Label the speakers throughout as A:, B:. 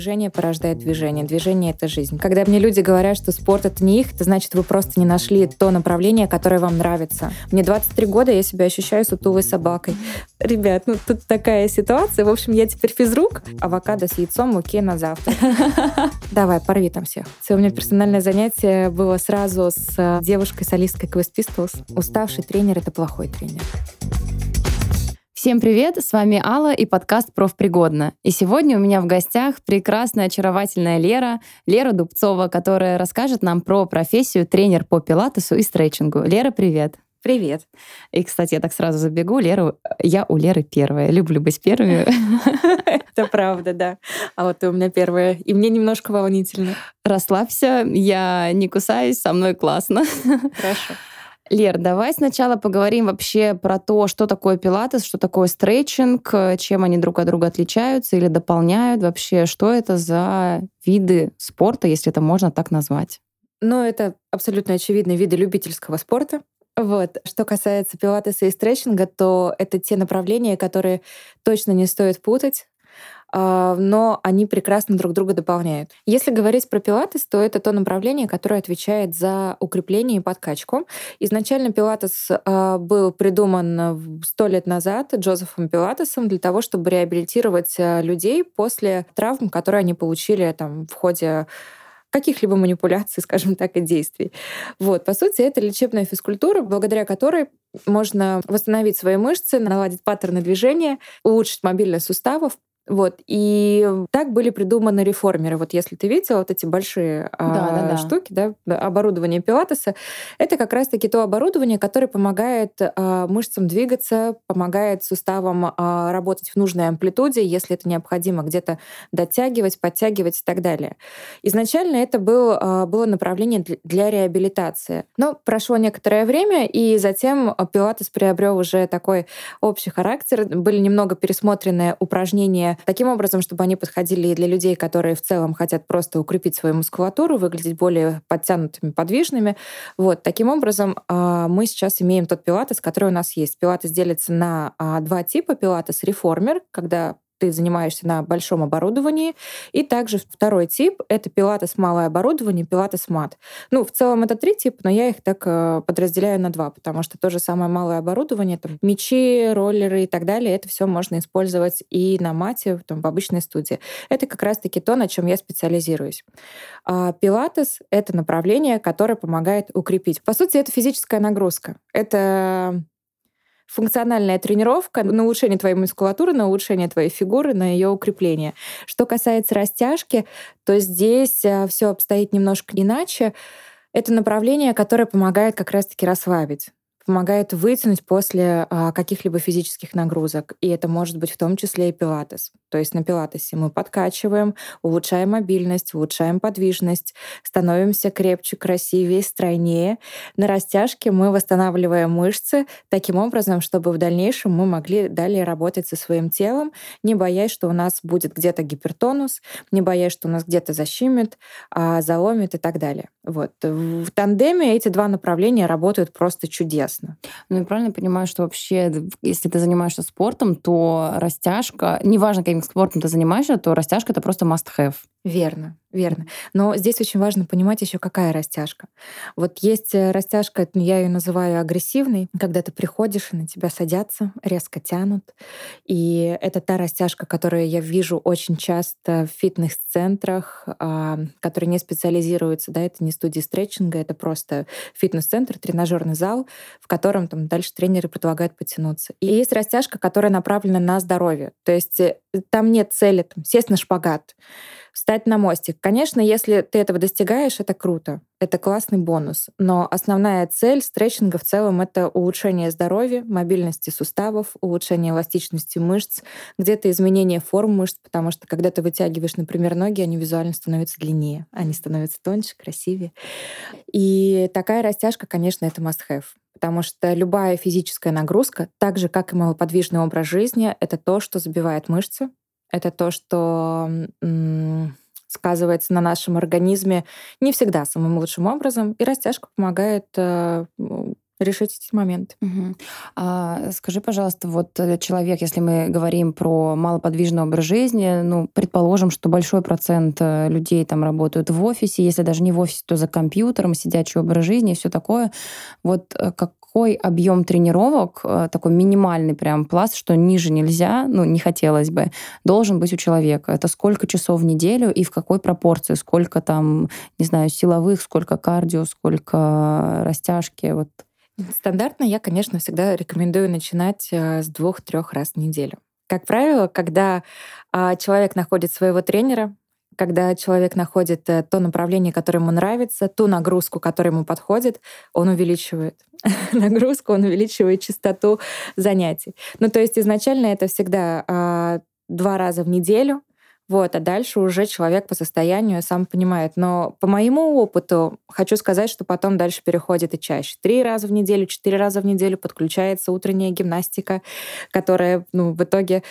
A: Движение порождает движение. Движение — это жизнь. Когда мне люди говорят, что спорт — это не их, это значит, вы просто не нашли то направление, которое вам нравится. Мне 23 года, я себя ощущаю сутулой собакой. Ребят, ну тут такая ситуация. В общем, я теперь физрук. Авокадо с яйцом, окей, на завтра. Давай, порви там всех. У меня персональное занятие было сразу с э, девушкой-солисткой Quest Pistols. Уставший тренер — это плохой тренер.
B: Всем привет, с вами Алла и подкаст «Профпригодно». И сегодня у меня в гостях прекрасная, очаровательная Лера, Лера Дубцова, которая расскажет нам про профессию тренер по пилатесу и стретчингу. Лера, привет.
A: Привет.
B: И, кстати, я так сразу забегу. Леру, я у Леры первая. Люблю быть первой.
A: Это правда, да. А вот ты у меня первая. И мне немножко волнительно.
B: Расслабься, я не кусаюсь, со мной классно.
A: Хорошо.
B: Лер, давай сначала поговорим вообще про то, что такое пилатес, что такое стретчинг, чем они друг от друга отличаются или дополняют вообще, что это за виды спорта, если это можно так назвать.
A: Ну, это абсолютно очевидные виды любительского спорта. Вот. Что касается пилатеса и стретчинга, то это те направления, которые точно не стоит путать. А, но они прекрасно друг друга дополняют. Если говорить про пилатес, то это то направление, которое отвечает за укрепление и подкачку. Изначально пилатес а, был придуман сто лет назад Джозефом Пилатесом для того, чтобы реабилитировать а, людей после травм, которые они получили там, в ходе каких-либо манипуляций, скажем так, и действий. Вот, по сути, это лечебная физкультура, благодаря которой можно восстановить свои мышцы, наладить паттерны движения, улучшить мобильность суставов, вот. И так были придуманы реформеры. Вот если ты видела вот эти большие да, да, да. штуки, да, оборудование пилатеса, это как раз-таки то оборудование, которое помогает а, мышцам двигаться, помогает суставам а, работать в нужной амплитуде, если это необходимо, где-то дотягивать, подтягивать и так далее. Изначально это был, а, было направление для реабилитации. Но прошло некоторое время, и затем пилатес приобрел уже такой общий характер. Были немного пересмотрены упражнения таким образом, чтобы они подходили и для людей, которые в целом хотят просто укрепить свою мускулатуру, выглядеть более подтянутыми, подвижными. Вот, таким образом а, мы сейчас имеем тот пилатес, который у нас есть. Пилатес делится на а, два типа. Пилатес реформер, когда ты занимаешься на большом оборудовании. И также второй тип — это пилатес малое оборудование, пилатес мат. Ну, в целом это три типа, но я их так э, подразделяю на два, потому что то же самое малое оборудование, там, мечи, роллеры и так далее, это все можно использовать и на мате, там, в обычной студии. Это как раз-таки то, на чем я специализируюсь. А пилатес — это направление, которое помогает укрепить. По сути, это физическая нагрузка. Это функциональная тренировка на улучшение твоей мускулатуры, на улучшение твоей фигуры, на ее укрепление. Что касается растяжки, то здесь э, все обстоит немножко иначе. Это направление, которое помогает как раз-таки расслабить помогает вытянуть после а, каких-либо физических нагрузок. И это может быть в том числе и пилатес. То есть на пилатесе мы подкачиваем, улучшаем мобильность, улучшаем подвижность, становимся крепче, красивее, стройнее. На растяжке мы восстанавливаем мышцы таким образом, чтобы в дальнейшем мы могли далее работать со своим телом, не боясь, что у нас будет где-то гипертонус, не боясь, что у нас где-то защемит, а, заломит и так далее. Вот. В тандеме эти два направления работают просто чудесно классно.
B: Ну и правильно понимаю, что вообще, если ты занимаешься спортом, то растяжка, неважно, каким спортом ты занимаешься, то растяжка это просто must-have.
A: Верно, верно. Но здесь очень важно понимать еще, какая растяжка. Вот есть э, растяжка, я ее называю агрессивной, когда ты приходишь и на тебя садятся, резко тянут. И это та растяжка, которую я вижу очень часто в фитнес-центрах, а, которые не специализируются, да, это не студии стретчинга, это просто фитнес-центр, тренажерный зал, в котором там дальше тренеры предлагают потянуться. И есть растяжка, которая направлена на здоровье. То есть э, там нет цели там, сесть на шпагат встать на мостик. Конечно, если ты этого достигаешь, это круто, это классный бонус. Но основная цель стретчинга в целом — это улучшение здоровья, мобильности суставов, улучшение эластичности мышц, где-то изменение форм мышц, потому что когда ты вытягиваешь, например, ноги, они визуально становятся длиннее, они становятся тоньше, красивее. И такая растяжка, конечно, это must-have. Потому что любая физическая нагрузка, так же, как и малоподвижный образ жизни, это то, что забивает мышцы, это то, что сказывается на нашем организме не всегда самым лучшим образом. И растяжка помогает э, решить эти моменты.
B: Угу. А, скажи, пожалуйста, вот э, человек, если мы говорим про малоподвижный образ жизни, ну, предположим, что большой процент э, людей там работают в офисе, если даже не в офисе, то за компьютером, сидячий образ жизни и все такое. Вот э, какой объем тренировок, такой минимальный прям пласт, что ниже нельзя, ну, не хотелось бы, должен быть у человека? Это сколько часов в неделю и в какой пропорции? Сколько там, не знаю, силовых, сколько кардио, сколько растяжки? Вот
A: Стандартно я, конечно, всегда рекомендую начинать э, с двух-трех раз в неделю. Как правило, когда а, человек находит своего тренера, когда человек находит э, то направление, которое ему нравится, ту нагрузку, которая ему подходит, он увеличивает нагрузку, он увеличивает частоту занятий. Ну, то есть изначально это всегда а, два раза в неделю, вот, а дальше уже человек по состоянию сам понимает. Но по моему опыту хочу сказать, что потом дальше переходит и чаще. Три раза в неделю, четыре раза в неделю подключается утренняя гимнастика, которая ну, в итоге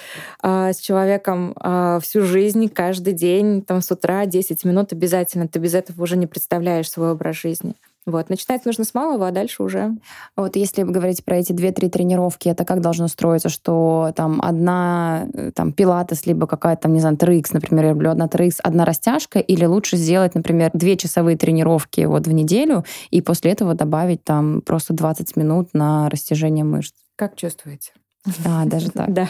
A: э, с человеком э, всю жизнь, каждый день, там с утра 10 минут обязательно. Ты без этого уже не представляешь свой образ жизни. Вот. Начинать нужно с малого, а дальше уже.
B: Вот если говорить про эти две-три тренировки, это как должно строиться, что там одна э, там пилатес, либо какая-то там, не знаю, TRX, например, я люблю одна TRX, одна растяжка, или лучше сделать, например, две часовые тренировки вот в неделю, и после этого добавить там просто 20 минут на растяжение мышц.
A: Как чувствуете?
B: А, даже так.
A: Да.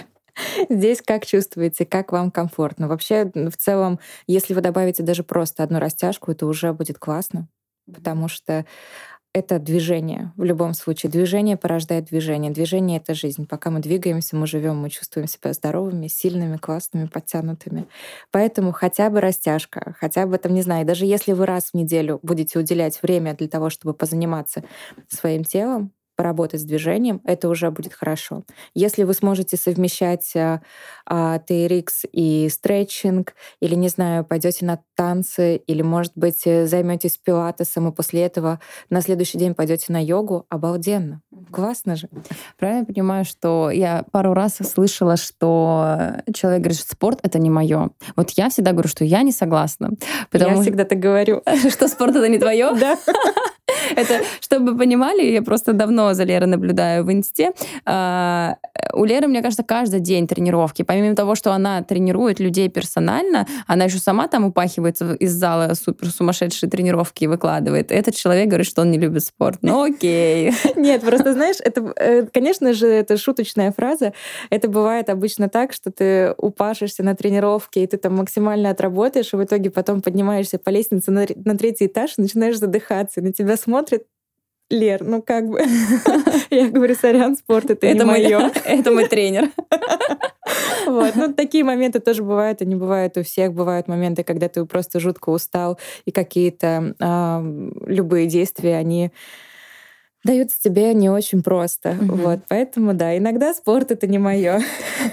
A: Здесь как чувствуете, как вам комфортно. Вообще, в целом, если вы добавите даже просто одну растяжку, это уже будет классно потому что это движение. В любом случае, движение порождает движение. Движение — это жизнь. Пока мы двигаемся, мы живем, мы чувствуем себя здоровыми, сильными, классными, подтянутыми. Поэтому хотя бы растяжка, хотя бы там, не знаю, даже если вы раз в неделю будете уделять время для того, чтобы позаниматься своим телом, поработать с движением, это уже будет хорошо. Если вы сможете совмещать а, а, TRX и стретчинг, или, не знаю, пойдете на танцы, или, может быть, э, займетесь пилатесом, и после этого на следующий день пойдете на йогу, обалденно. Классно же.
B: Правильно понимаю, что я пару раз слышала, что человек говорит, что спорт — это не мое. Вот я всегда говорю, что я не согласна.
A: Потому... Я всегда так говорю.
B: Что спорт — это не твое?
A: Да.
B: Это, чтобы понимали, я просто давно за Лерой наблюдаю в инсте. А, у Леры, мне кажется, каждый день тренировки. Помимо того, что она тренирует людей персонально, она еще сама там упахивается из зала супер сумасшедшие тренировки и выкладывает. Этот человек говорит, что он не любит спорт. Ну окей.
A: Нет, просто знаешь, это, э, конечно же, это шуточная фраза. Это бывает обычно так, что ты упашешься на тренировке, и ты там максимально отработаешь, и в итоге потом поднимаешься по лестнице на, на третий этаж и начинаешь задыхаться, и на тебя смотрит Лер, ну как бы. Я говорю, сорян, спорт это, это не мое.
B: Это мой тренер.
A: Вот. Ну, такие моменты тоже бывают, они бывают у всех. Бывают моменты, когда ты просто жутко устал, и какие-то любые действия, они даются тебе не очень просто. Угу. Вот, поэтому да, иногда спорт это не мое.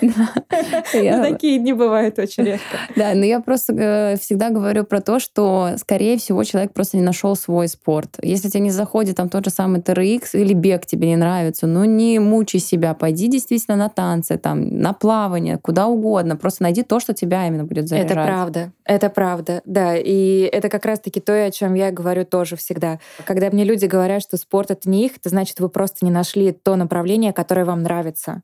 A: Такие дни бывают очень редко.
B: Да, но я просто э, всегда говорю про то, что, скорее всего, человек просто не нашел свой спорт. Если тебе не заходит там тот же самый TRX или бег тебе не нравится, ну не мучай себя, пойди действительно на танцы, там, на плавание, куда угодно. Просто найди то, что тебя именно будет заряжать.
A: Это правда, это правда, да. И это как раз-таки то, о чем я говорю тоже всегда. Когда мне люди говорят, что спорт — это не не их, это значит, вы просто не нашли то направление, которое вам нравится.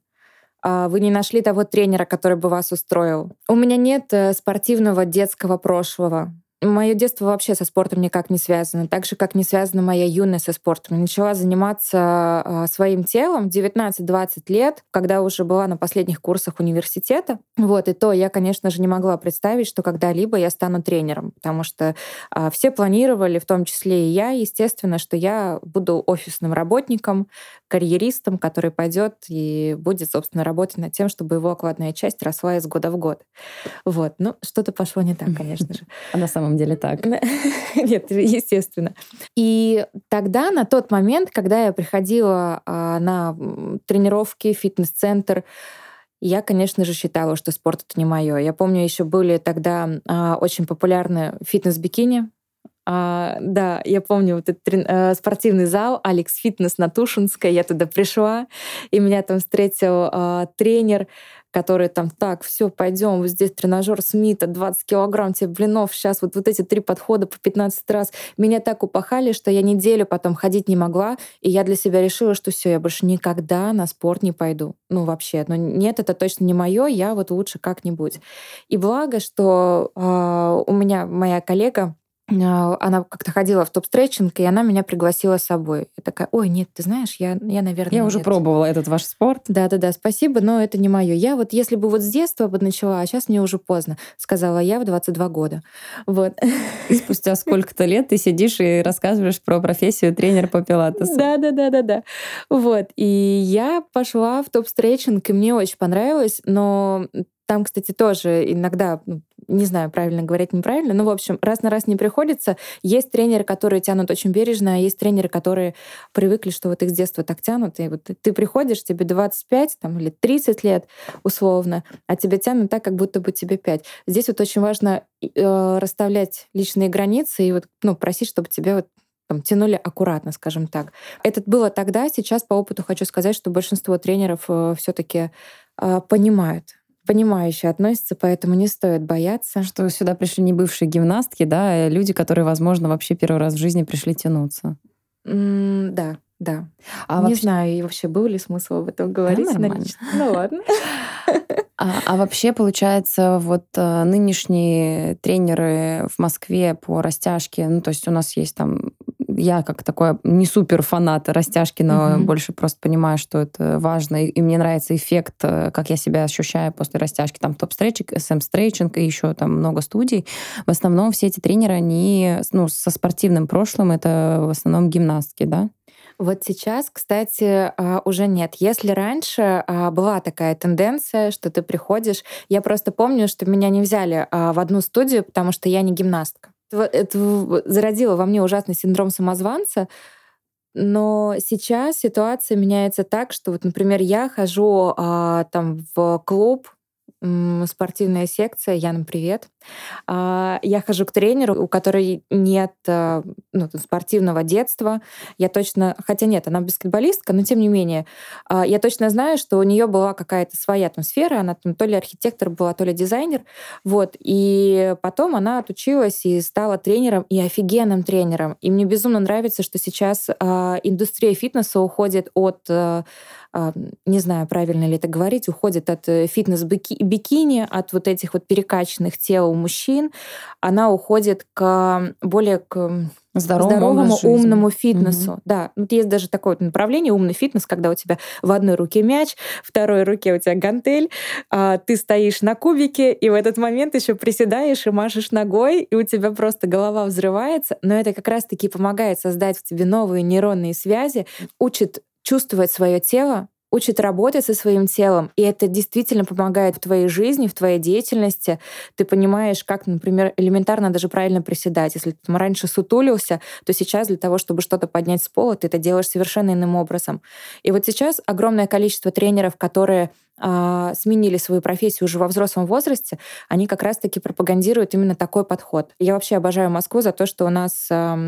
A: А вы не нашли того тренера, который бы вас устроил. У меня нет э, спортивного детского прошлого. Мое детство вообще со спортом никак не связано, так же, как не связана моя юность со спортом. Начала заниматься а, своим телом 19-20 лет, когда уже была на последних курсах университета. Вот, и то я, конечно же, не могла представить, что когда-либо я стану тренером, потому что а, все планировали, в том числе и я, естественно, что я буду офисным работником, карьеристом, который пойдет и будет, собственно, работать над тем, чтобы его окладная часть росла из года в год. Вот, ну, что-то пошло не так, конечно же.
B: А на самом самом деле так.
A: Нет, естественно. И тогда, на тот момент, когда я приходила а, на тренировки, фитнес-центр, я, конечно же, считала, что спорт это не мое. Я помню, еще были тогда а, очень популярны фитнес-бикини, А, да, я помню вот этот э, спортивный зал Алекс Фитнес на Тушинской. Я туда пришла, и меня там встретил э, тренер, который там, так, все, пойдем, вот здесь тренажер Смита, 20 килограмм тебе блинов, сейчас вот, вот эти три подхода по 15 раз. Меня так упахали, что я неделю потом ходить не могла, и я для себя решила, что все, я больше никогда на спорт не пойду. Ну, вообще, ну нет, это точно не мое, я вот лучше как-нибудь. И благо, что э, у меня моя коллега, она как-то ходила в топ-стретчинг, и она меня пригласила с собой. Я такая, ой, нет, ты знаешь, я, я наверное,
B: Я уже
A: нет.
B: пробовала этот ваш спорт.
A: Да-да-да, спасибо, но это не мое. Я вот, если бы вот с детства бы начала, а сейчас мне уже поздно, сказала я в 22 года. Вот.
B: И спустя сколько-то лет ты сидишь и рассказываешь про профессию тренера по пилатесу.
A: Да-да-да-да-да. Вот. И я пошла в топ-стретчинг, и мне очень понравилось, но там, кстати, тоже иногда, ну, не знаю, правильно говорить, неправильно, но, в общем, раз на раз не приходится. Есть тренеры, которые тянут очень бережно, а есть тренеры, которые привыкли, что вот их с детства так тянут, и вот ты приходишь, тебе 25 там, или 30 лет условно, а тебя тянут так, как будто бы тебе 5. Здесь вот очень важно э, расставлять личные границы и вот, ну, просить, чтобы тебе вот там, тянули аккуратно, скажем так. Это было тогда, сейчас по опыту хочу сказать, что большинство тренеров э, все-таки э, понимают, понимающе относятся, поэтому не стоит бояться.
B: Что сюда пришли не бывшие гимнастки, да, а люди, которые, возможно, вообще первый раз в жизни пришли тянуться.
A: Mm, да, да. А не вообще... знаю, и вообще был ли смысл об этом говорить. Да,
B: нормально.
A: Ну ладно.
B: А, а вообще, получается, вот а, нынешние тренеры в Москве по растяжке, ну, то есть у нас есть там я как такой не супер фанат растяжки, но угу. больше просто понимаю, что это важно. И, и мне нравится эффект, э, как я себя ощущаю после растяжки. Там топ-стрейчинг, SM-стрейчинг и еще там много студий. В основном все эти тренеры, они ну, со спортивным прошлым, это в основном гимнастки, да?
A: Вот сейчас, кстати, а, уже нет. Если раньше а, была такая тенденция, что ты приходишь, я просто помню, что меня не взяли а, в одну студию, потому что я не гимнастка это зародило во мне ужасный синдром самозванца. Но сейчас ситуация меняется так, что вот, например, я хожу а, там в клуб спортивная секция, Яна, привет. А, я хожу к тренеру, у которой нет э, ну, спортивного детства. Я точно, хотя нет, она баскетболистка, но тем не менее, а, я точно знаю, что у нее была какая-то своя атмосфера, она там то ли архитектор была, то ли дизайнер. Вот. И потом она отучилась и стала тренером, и офигенным тренером. И мне безумно нравится, что сейчас а, индустрия фитнеса уходит от э, не знаю, правильно ли это говорить, уходит от э, фитнес-бикини, от вот этих вот перекачанных тел у мужчин, она уходит к более к здоровому, здоровому умному фитнесу. Угу. Да, вот есть даже такое вот направление умный фитнес, когда у тебя в одной руке мяч, в второй руке у тебя гантель, а ты стоишь на кубике и в этот момент еще приседаешь и машешь ногой, и у тебя просто голова взрывается. Но это как раз-таки помогает создать в тебе новые нейронные связи, учит чувствовать свое тело, учит работать со своим телом, и это действительно помогает в твоей жизни, в твоей деятельности. Ты понимаешь, как, например, элементарно даже правильно приседать. Если ты раньше сутулился, то сейчас для того, чтобы что-то поднять с пола, ты это делаешь совершенно иным образом. И вот сейчас огромное количество тренеров, которые а, сменили свою профессию уже во взрослом возрасте, они как раз-таки пропагандируют именно такой подход. Я вообще обожаю Москву за то, что у нас а,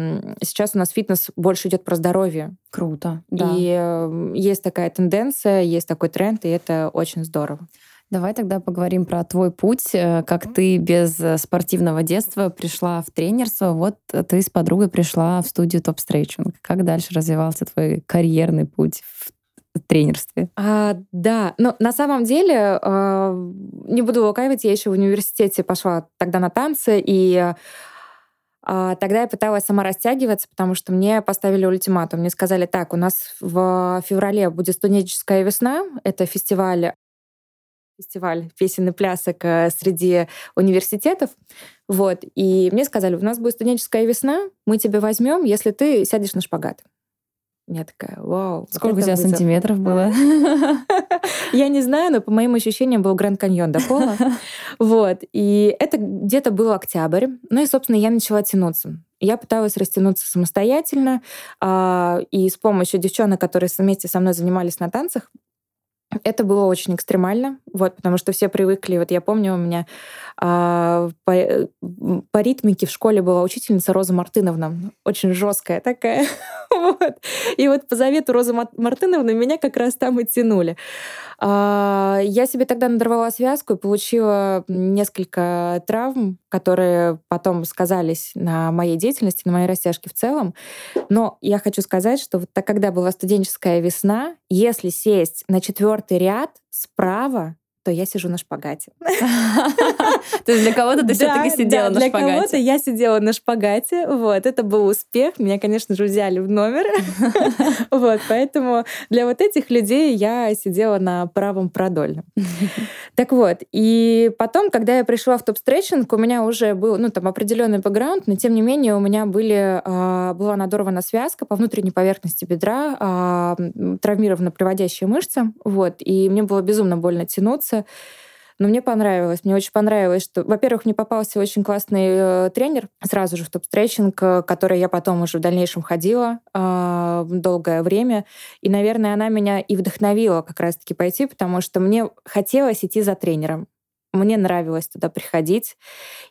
A: сейчас у нас фитнес больше идет про здоровье.
B: Круто. Да.
A: И а, есть такая тенденция, есть такой тренд, и это очень здорово.
B: Давай тогда поговорим про твой путь, э, как ты без э, спортивного детства пришла в тренерство. Вот ты с подругой пришла в студию Топ Стрейчинг. Как дальше развивался твой карьерный путь в тренерстве?
A: А, да, но на самом деле, э, не буду лукавить, я еще в университете пошла тогда на танцы, и а, Тогда я пыталась сама растягиваться, потому что мне поставили ультиматум. Мне сказали, так, у нас в феврале будет студенческая весна, это фестиваль фестиваль песен и плясок э, среди университетов. Вот. И мне сказали, у нас будет студенческая весна, мы тебя возьмем, если ты сядешь на шпагат. Я такая, вау.
B: Сколько у тебя будет... сантиметров было?
A: Я не знаю, но по моим ощущениям был Гранд Каньон до пола. Вот. И это где-то был октябрь. Ну и, собственно, я начала тянуться. Я пыталась растянуться самостоятельно, а, и с помощью девчонок, которые вместе со мной занимались на танцах, Это было очень экстремально, вот, потому что все привыкли. Вот я помню, у меня а, по, э, по ритмике в школе была учительница Роза Мартыновна, очень жесткая такая. вот. И вот по завету Розы Мартыновны меня как раз там и тянули. А, я себе тогда надорвала связку и получила несколько травм, которые потом сказались на моей деятельности, на моей растяжке в целом. Но я хочу сказать, что вот так, когда была студенческая весна, если сесть на четвертый ряд справа, то я сижу на шпагате.
B: То есть для кого-то ты все-таки сидела на шпагате?
A: Для кого-то я сидела на шпагате. Вот, это был успех. Меня, конечно же, взяли в номер. Вот, поэтому для вот этих людей я сидела на правом продольном. Так вот, и потом, когда я пришла в топ-стретчинг, у меня уже был, ну, там, определенный бэкграунд, но тем не менее у меня были, а, была надорвана связка по внутренней поверхности бедра, а, травмирована приводящая мышца, вот, и мне было безумно больно тянуться, учиться. Но мне понравилось. Мне очень понравилось, что, во-первых, мне попался очень классный э, тренер сразу же в топ-стретчинг, э, который я потом уже в дальнейшем ходила э, долгое время. И, наверное, она меня и вдохновила как раз-таки пойти, потому что мне хотелось идти за тренером. Мне нравилось туда приходить.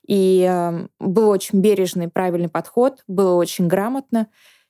A: И э, был очень бережный, правильный подход, было очень грамотно.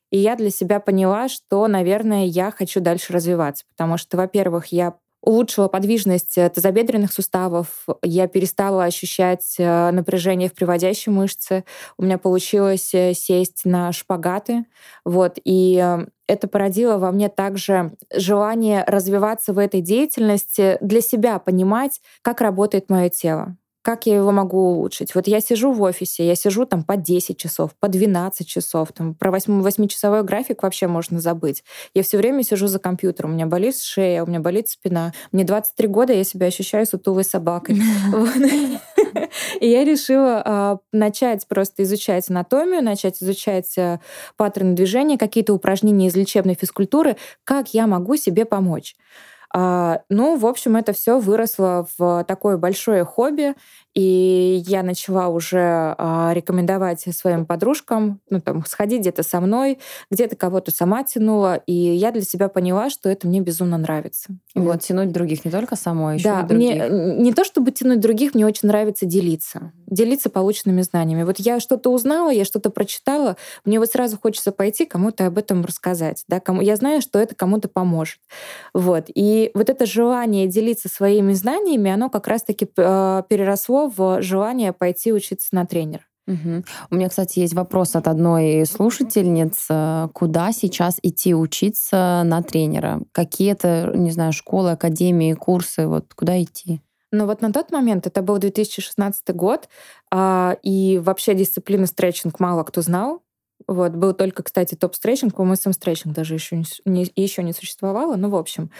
A: И я для себя поняла, что, наверное, я хочу дальше развиваться, потому что, во-первых, я улучшила подвижность э, тазобедренных суставов, я перестала ощущать э, напряжение в приводящей мышце, у меня получилось э, сесть на шпагаты, вот, и это породило во мне также желание развиваться в этой деятельности, для себя понимать, как работает мое тело как я его могу улучшить? Вот я сижу в офисе, я сижу там по 10 часов, по 12 часов. Там, про 8-часовой график вообще можно забыть. Я все время сижу за компьютером, у меня болит шея, у меня болит спина. Мне 23 года, я себя ощущаю сутулой собакой. И я решила а, начать просто изучать анатомию, начать изучать а, паттерны движения, какие-то упражнения из лечебной физкультуры, как я могу себе помочь. А, ну, в общем, это все выросло в такое большое хобби, и я начала уже а, рекомендовать своим подружкам, ну, там, сходить где-то со мной, где-то кого-то сама тянула, и я для себя поняла, что это мне безумно нравится.
B: Вот, тянуть других не только самой, еще
A: да,
B: и других.
A: Мне, не то чтобы тянуть других, мне очень нравится делиться. Делиться полученными знаниями. Вот я что-то узнала, я что-то прочитала, мне вот сразу хочется пойти кому-то об этом рассказать. Да? Кому, я знаю, что это кому-то поможет. Вот. И вот это желание делиться своими знаниями, оно как раз-таки э, переросло в желание пойти учиться на тренера.
B: Угу. У меня, кстати, есть вопрос от одной слушательниц. Куда сейчас идти учиться на тренера? Какие-то, не знаю, школы, академии, курсы? Вот куда идти?
A: Ну вот на тот момент, это был 2016 год, а, и вообще дисциплина стретчинг мало кто знал. Вот, был только, кстати, топ-стретчинг, по-моему, сам стретчинг даже еще не, не, еще не существовало. Ну, в общем,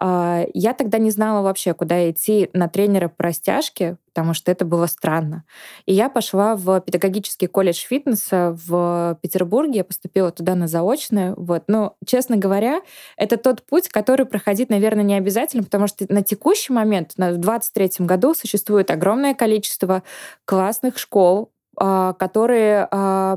A: э, я тогда не знала вообще, куда идти на тренера по растяжке, потому что это было странно. И я пошла в педагогический колледж фитнеса в Петербурге, я поступила туда на заочное. Вот. Но, честно говоря, это тот путь, который проходить, наверное, не обязательно, потому что на текущий момент, в 2023 году, существует огромное количество классных школ, а, которые а,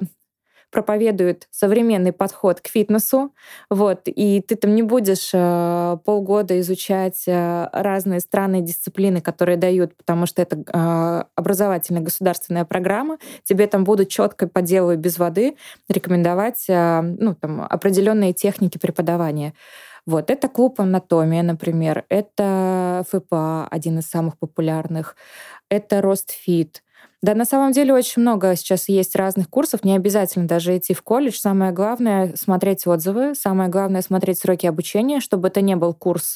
A: проповедует современный подход к фитнесу, вот, и ты там не будешь э, полгода изучать э, разные странные дисциплины, которые дают, потому что это э, образовательная государственная программа, тебе там будут четко по делу и без воды рекомендовать э, ну, там, определенные техники преподавания. Вот, это клуб анатомия, например, это ФПА, один из самых популярных, это Ростфит, да, на самом деле очень много сейчас есть разных курсов, не обязательно даже идти в колледж. Самое главное — смотреть отзывы, самое главное — смотреть сроки обучения, чтобы это не был курс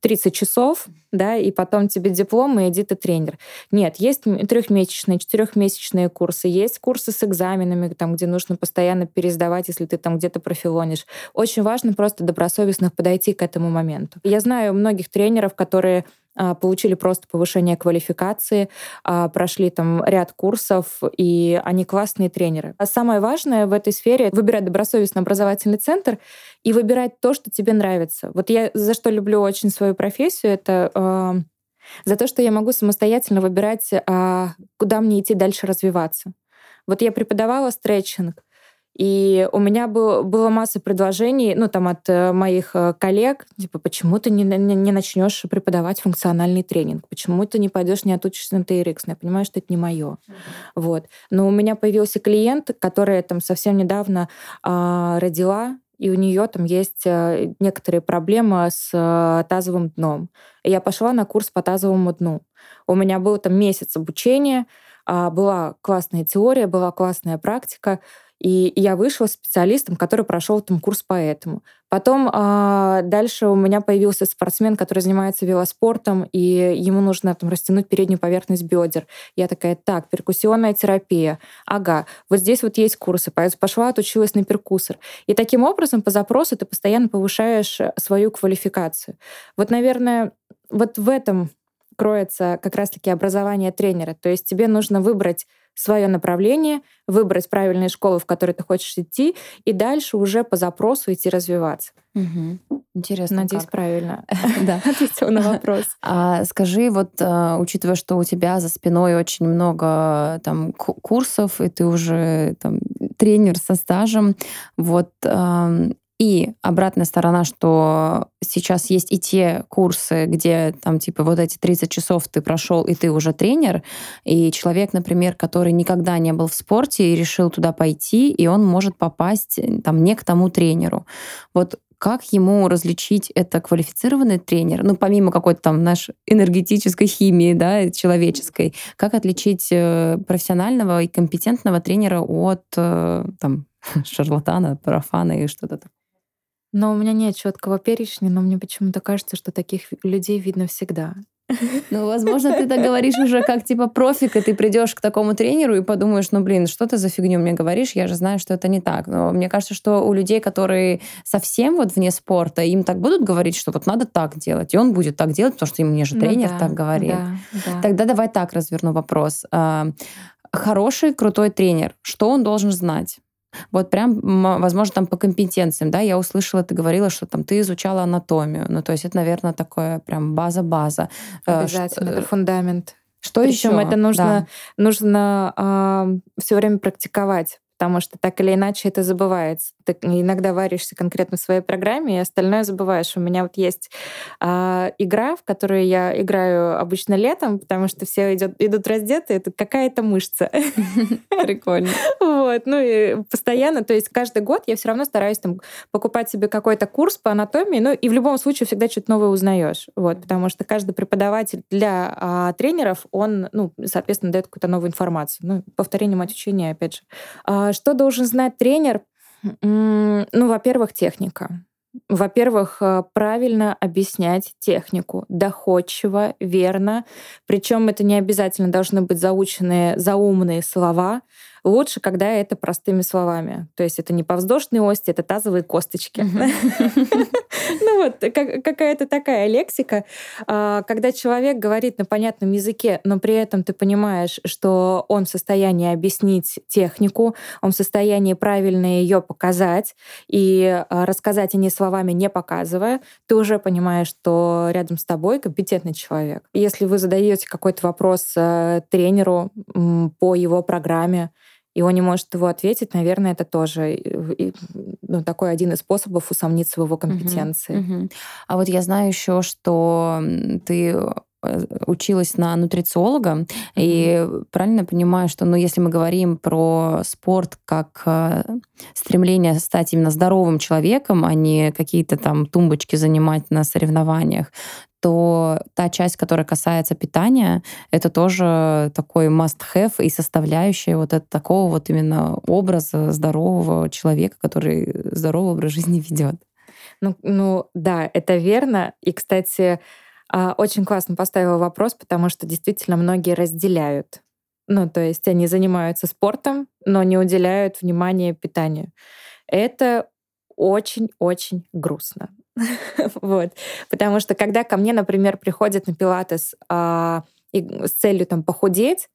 A: 30 э, часов, да, и потом тебе диплом, и иди ты тренер. Нет, есть трехмесячные, четырехмесячные курсы, есть курсы с экзаменами, там, где нужно постоянно пересдавать, если ты там где-то профилонишь. Очень важно просто добросовестно подойти к этому моменту. Я знаю многих тренеров, которые получили просто повышение квалификации, а, прошли там ряд курсов, и они классные тренеры. А самое важное в этой сфере — выбирать добросовестно образовательный центр и выбирать то, что тебе нравится. Вот я за что люблю очень свою профессию, это за то, что я могу самостоятельно выбирать, куда мне идти дальше развиваться. Вот я преподавала стретчинг, И у меня был, было масса предложений, ну, там, от э, моих э, коллег, типа, почему ты не, не, не начнешь преподавать функциональный тренинг? Почему ты не пойдешь, не отучишься на TRX? Я понимаю, что это не мое. Mm-hmm. Вот. Но у меня появился клиент, который там совсем недавно э, родила, и у нее там есть э, некоторые проблемы с тазовым дном. И я пошла на курс по тазовому дну. У меня был там месяц обучения, а, была классная теория, была классная практика, и я вышла специалистом, который прошел там курс по этому. Потом а, дальше у меня появился спортсмен, который занимается велоспортом, и ему нужно там растянуть переднюю поверхность бедер. Я такая, так, перкуссионная терапия. Ага, вот здесь вот есть курсы. Пошла, отучилась на перкуссор. И таким образом по запросу ты постоянно повышаешь свою квалификацию. Вот, наверное, вот в этом кроется как раз-таки образование тренера. То есть тебе нужно выбрать свое направление, выбрать правильные школы, в которые ты хочешь идти, и дальше уже по запросу идти развиваться.
B: Угу. Интересно.
A: Надеюсь,
B: как.
A: правильно да. ответила на вопрос.
B: А скажи, вот а, учитывая, что у тебя за спиной очень много там курсов, и ты уже там тренер со стажем, вот и обратная сторона, что сейчас есть и те курсы, где там типа вот эти 30 часов ты прошел, и ты уже тренер, и человек, например, который никогда не был в спорте и решил туда пойти, и он может попасть э, там не к тому тренеру. Вот как ему различить это квалифицированный тренер, ну, помимо какой-то там нашей энергетической химии, да, человеческой, как отличить э, профессионального и компетентного тренера от э, там шарлатана, парафана и что-то такое?
A: Но у меня нет четкого перечня, но мне почему-то кажется, что таких людей видно всегда.
B: Ну, возможно, ты так говоришь уже как типа профик, и ты придешь к такому тренеру и подумаешь, ну, блин, что ты за фигню мне говоришь, я же знаю, что это не так. Но мне кажется, что у людей, которые совсем вот вне спорта, им так будут говорить, что вот надо так делать, и он будет так делать, потому что мне же ну тренер ну, да, так говорит. Да, да. Тогда давай так разверну вопрос. А, хороший, крутой тренер, что он должен знать? Вот прям, возможно, там по компетенциям, да, я услышала, ты говорила, что там ты изучала анатомию. Ну, то есть это, наверное, такое прям база-база.
A: Э, Обязательно, это фундамент.
B: Что Причем еще?
A: это нужно, да. нужно э, все время практиковать потому что так или иначе это забывается. Ты иногда варишься конкретно в своей программе, и остальное забываешь. У меня вот есть э, игра, в которую я играю обычно летом, потому что все идет, идут раздеты, это какая-то мышца.
B: Прикольно.
A: Вот, ну и постоянно, то есть каждый год я все равно стараюсь там покупать себе какой-то курс по анатомии, ну и в любом случае всегда что-то новое узнаешь, вот, потому что каждый преподаватель для а, тренеров, он, ну, соответственно, дает какую-то новую информацию. Ну, повторение мать учения, опять же. А, что должен знать тренер? Ну, во-первых, техника. Во-первых, э, правильно объяснять технику, доходчиво, верно. Причем это не обязательно должны быть заученные заумные слова, Лучше, когда это простыми словами. То есть это не повздошные ости, это тазовые косточки. Ну вот, какая-то такая лексика. А, когда человек говорит на понятном языке, но при этом ты понимаешь, что он в состоянии объяснить технику, он в состоянии правильно ее показать и а, рассказать о ней словами, не показывая, ты уже понимаешь, что рядом с тобой компетентный человек. Если вы задаете какой-то вопрос э, тренеру по его программе, и он не может его ответить, наверное, это тоже ну, такой один из способов усомниться в его компетенции.
B: Uh-huh, uh-huh. А вот я знаю еще, что ты э, училась на нутрициолога, mm-hmm. и правильно понимаю, что, ну, если мы говорим про спорт как э, стремление стать именно здоровым человеком, а не какие-то там тумбочки занимать на соревнованиях, то та часть, которая касается питания, это тоже такой must-have и составляющая вот это, такого вот именно образа здорового человека, который здоровый образ жизни ведет.
A: Ну, ну да, это верно. И, кстати, а, очень классно поставила вопрос, потому что действительно многие разделяют. Ну, то есть они занимаются спортом, но не уделяют внимания питанию. Это очень-очень грустно. вот. Потому что когда ко мне, например, приходят на пилатес а, и с целью там похудеть,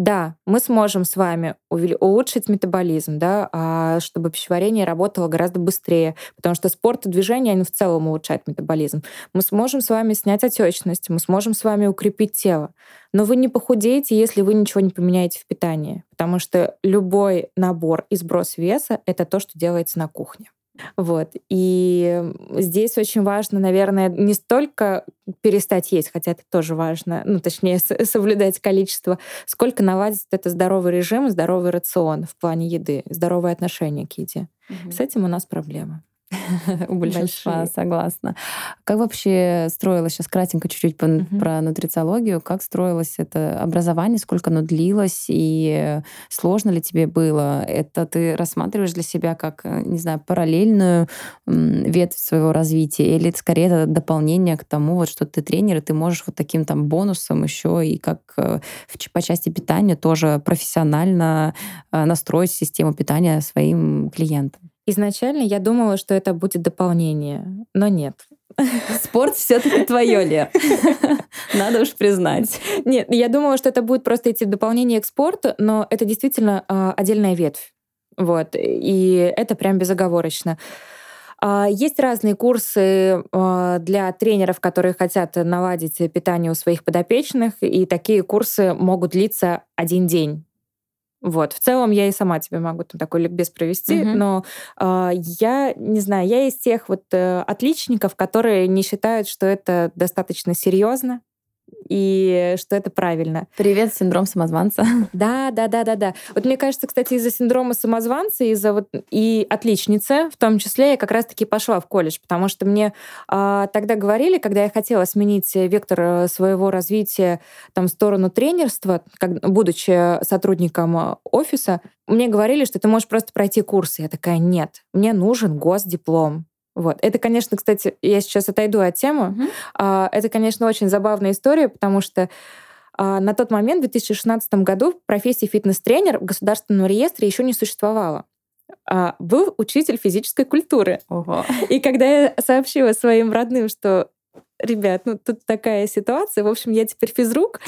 A: Да, мы сможем с вами улучшить метаболизм, да, а, чтобы пищеварение работало гораздо быстрее, потому что спорт и движение, они в целом улучшают метаболизм. Мы сможем с вами снять отечность, мы сможем с вами укрепить тело. Но вы не похудеете, если вы ничего не поменяете в питании, потому что любой набор и сброс веса — это то, что делается на кухне. Вот. И здесь очень важно, наверное, не столько перестать есть, хотя это тоже важно, ну, точнее, соблюдать количество, сколько наладить это здоровый режим, здоровый рацион в плане еды, здоровое отношение к еде. Угу. С этим у нас проблема.
B: У большинства, согласна. Как вообще строилось, сейчас кратенько чуть-чуть про нутрициологию, как строилось это образование, сколько оно длилось, и сложно ли тебе было? Это ты рассматриваешь для себя как, э, не знаю, параллельную ветвь своего развития, или это скорее это дополнение к тому, вот, что ты тренер, и ты можешь вот таким там бонусом еще и как э, по части питания тоже профессионально э, настроить систему питания своим клиентам?
A: Изначально я думала, что это будет дополнение, но нет.
B: Спорт все-таки твое, Лер. Надо уж признать.
A: Нет, я думала, что это будет просто идти в дополнение к спорту, но это действительно э, отдельная ветвь. Вот. И это прям безоговорочно. Э, есть разные курсы э, для тренеров, которые хотят наладить питание у своих подопечных, и такие курсы могут длиться один день. Вот, в целом я и сама тебе могу там такой ликбез провести, угу. но э, я не знаю, я из тех вот э, отличников, которые не считают, что это достаточно серьезно, и что это правильно.
B: Привет, синдром самозванца.
A: Да, да, да, да, да. Вот мне кажется, кстати, из-за синдрома самозванца, из-за вот и отличницы, в том числе, я как раз-таки пошла в колледж, потому что мне а, тогда говорили, когда я хотела сменить вектор э, своего развития там в сторону тренерства, как, будучи сотрудником офиса, мне говорили, что ты можешь просто пройти курсы. Я такая, нет, мне нужен госдиплом. Вот. Это, конечно, кстати, я сейчас отойду от темы. Mm-hmm. Это, конечно, очень забавная история, потому что а, на тот момент, в 2016 году, профессия фитнес-тренер в государственном реестре еще не существовала. А, был учитель физической культуры.
B: Ого.
A: И когда я сообщила своим родным, что, ребят, ну тут такая ситуация, в общем, я теперь физрук,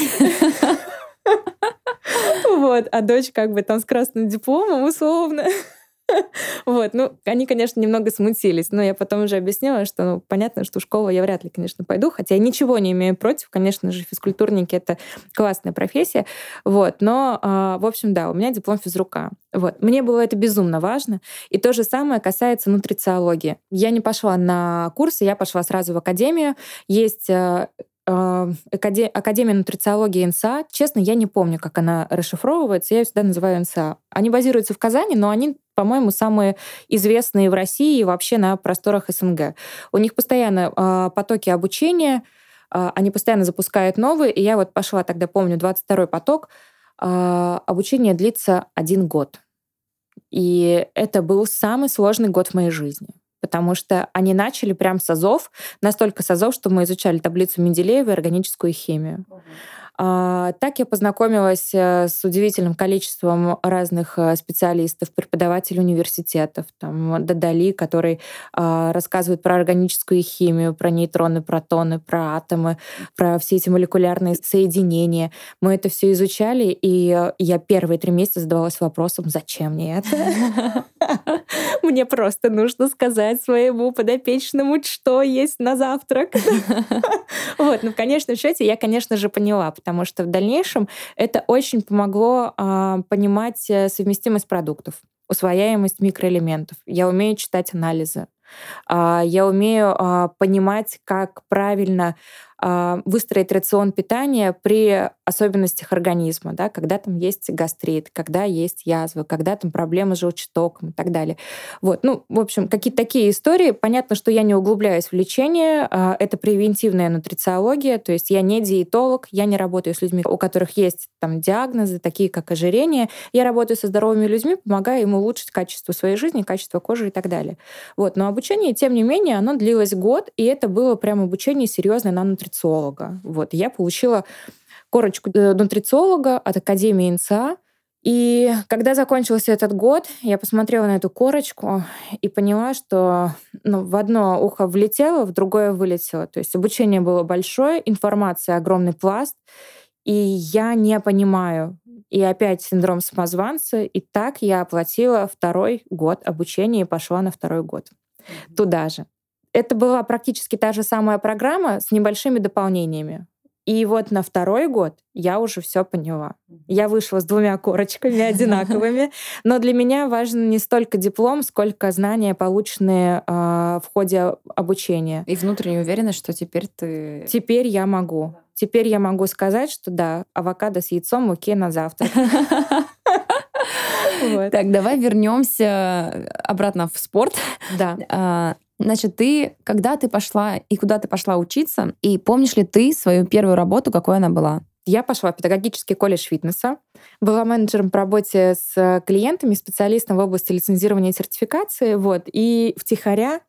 A: вот, а дочь как бы там с красным дипломом условно. Вот, ну, они, конечно, немного смутились, но я потом уже объяснила, что ну, понятно, что в школу я вряд ли, конечно, пойду, хотя я ничего не имею против, конечно же, физкультурники — это классная профессия, вот, но, а, в общем, да, у меня диплом физрука. Вот. Мне было это безумно важно. И то же самое касается нутрициологии. Я не пошла на курсы, я пошла сразу в академию. Есть э, э, Академия нутрициологии НСА. Честно, я не помню, как она расшифровывается. Я ее всегда называю НСА. Они базируются в Казани, но они по-моему, самые известные в России и вообще на просторах СНГ. У них постоянно э, потоки обучения, э, они постоянно запускают новые, и я вот пошла тогда, помню, 22-й поток, э, обучение длится один год. И это был самый сложный год в моей жизни потому что они начали прям с азов, настолько с азов, что мы изучали таблицу Менделеева и органическую химию. Угу. А, так я познакомилась э, с удивительным количеством разных э, специалистов, преподавателей университетов, там Дадали, который а, рассказывает про органическую химию, про нейтроны, протоны, про атомы, про все эти молекулярные соединения. Мы это все изучали, и э, я первые три месяца задавалась вопросом, зачем мне это? Мне просто нужно сказать своему подопечному, что есть на завтрак. Вот, ну, в конечном счете, я, конечно же, поняла, потому что в дальнейшем это очень помогло э, понимать совместимость продуктов, усвояемость микроэлементов. Я умею читать анализы. Э, я умею э, понимать, как правильно а, выстроить рацион питания при особенностях организма, да, когда там есть гастрит, когда есть язва, когда там проблемы с желчетоком и так далее. Вот, ну, в общем, какие-то такие истории. Понятно, что я не углубляюсь в лечение, а, это превентивная нутрициология, то есть я не диетолог, я не работаю с людьми, у которых есть там диагнозы, такие как ожирение. Я работаю со здоровыми людьми, помогаю им улучшить качество своей жизни, качество кожи и так далее. Вот, но обучение, тем не менее, оно длилось год, и это было прям обучение серьезное на нутрициологию нутрициолога. Вот, я получила корочку э, нутрициолога от Академии НЦА. И когда закончился этот год, я посмотрела на эту корочку и поняла, что ну, в одно ухо влетело, в другое вылетело. То есть обучение было большое, информация огромный пласт, и я не понимаю, И опять синдром самозванца. И так я оплатила второй год обучения и пошла на второй год mm-hmm. туда же. Это была практически та же самая программа с небольшими дополнениями. И вот на второй год я уже все поняла. Я вышла с двумя корочками одинаковыми, но для меня важен не столько диплом, сколько знания, полученные э, в ходе обучения.
B: И внутренняя уверенность, что теперь ты...
A: Теперь я могу. Теперь я могу сказать, что да, авокадо с яйцом окей на завтрак.
B: Так, давай вернемся обратно в спорт.
A: Да.
B: Значит, ты, когда ты пошла и куда ты пошла учиться, и помнишь ли ты свою первую работу, какой она была?
A: Я пошла в педагогический колледж фитнеса, была менеджером по работе с клиентами, специалистом в области лицензирования и сертификации, вот, и втихаря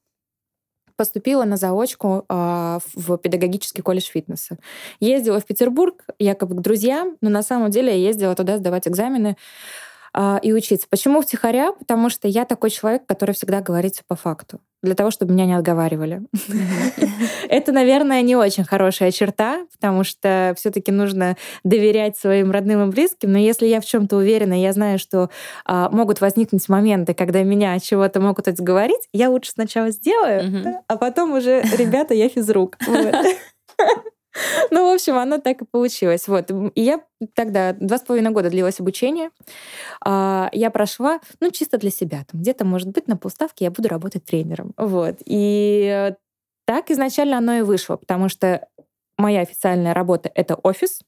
A: поступила на заочку э, в педагогический колледж фитнеса. Ездила в Петербург якобы к друзьям, но на самом деле я ездила туда сдавать экзамены э, и учиться. Почему втихаря? Потому что я такой человек, который всегда говорит все по факту для того, чтобы меня не отговаривали. Это, наверное, не очень хорошая черта, потому что все-таки нужно доверять своим родным и близким. Но если я в чем-то уверена, я знаю, что а, могут возникнуть моменты, когда меня от чего-то могут отговорить, я лучше сначала сделаю, а потом уже, ребята, я физрук. Ну, в общем, оно так и получилось. Вот. И я тогда, два с половиной года длилось обучение. А, я прошла, ну, чисто для себя. Там где-то, может быть, на полставки я буду работать тренером. Вот. И так изначально оно и вышло, потому что моя официальная работа — это офис,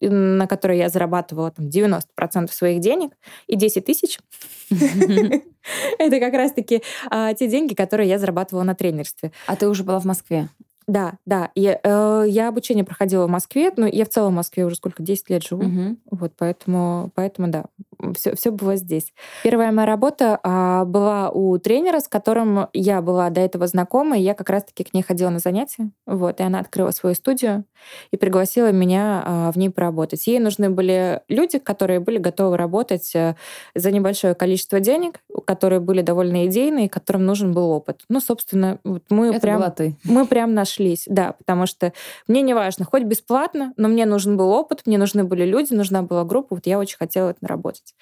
A: на который я зарабатывала там 90% своих денег, и 10 тысяч — это как раз-таки а, те деньги, которые я зарабатывала на тренерстве.
B: А ты уже была в Москве?
A: Да, да. Я, э, я обучение проходила в Москве, но я в целом в Москве уже сколько, 10 лет живу. Угу. Вот поэтому, поэтому да, все, все было здесь. Первая моя работа а, была у тренера, с которым я была до этого знакома, и я как раз-таки к ней ходила на занятия. Вот, и она открыла свою студию и пригласила меня а, в ней поработать. Ей нужны были люди, которые были готовы работать а, за небольшое количество денег, которые были довольно идейные, которым нужен был опыт. Ну, собственно, вот мы
B: Это
A: прям...
B: Была ты.
A: Мы прям нашли сошлись, да, потому что мне не важно, хоть бесплатно, но мне нужен был опыт, мне нужны были люди, нужна была группа, вот я очень хотела это наработать.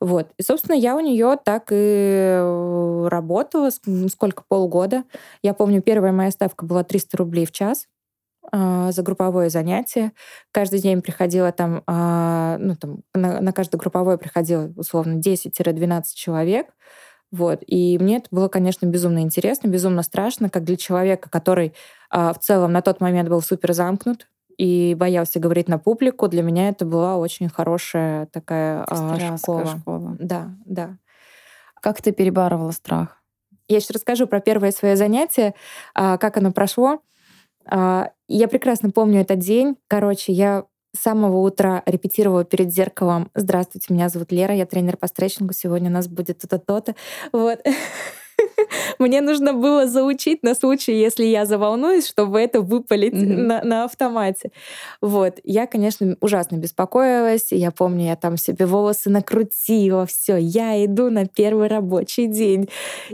A: Вот. И, собственно, я у нее так и э, работала, сколько, полгода. Я помню, первая моя ставка была 300 рублей в час а, за групповое занятие. Каждый день приходило там, а, ну, там на, на каждое групповое приходило условно 10-12 человек. Вот. И мне это было, конечно, безумно интересно, безумно страшно, как для человека, который а, в целом на тот момент был супер замкнут и боялся говорить на публику. Для меня это была очень хорошая такая а, школа.
B: школа.
A: Да, да.
B: Как ты перебарывала страх?
A: Я сейчас расскажу про первое свое занятие, а, как оно прошло. А, я прекрасно помню этот день. Короче, я с самого утра репетировала перед зеркалом. Здравствуйте, меня зовут Лера, я тренер по стретчингу. Сегодня у нас будет то-то, то-то. Вот. Мне нужно было заучить на случай, если я заволнуюсь, чтобы это выпалить mm-hmm. на, на автомате. Вот. Я, конечно, ужасно беспокоилась. Я помню, я там себе волосы накрутила, все, я иду на первый рабочий день.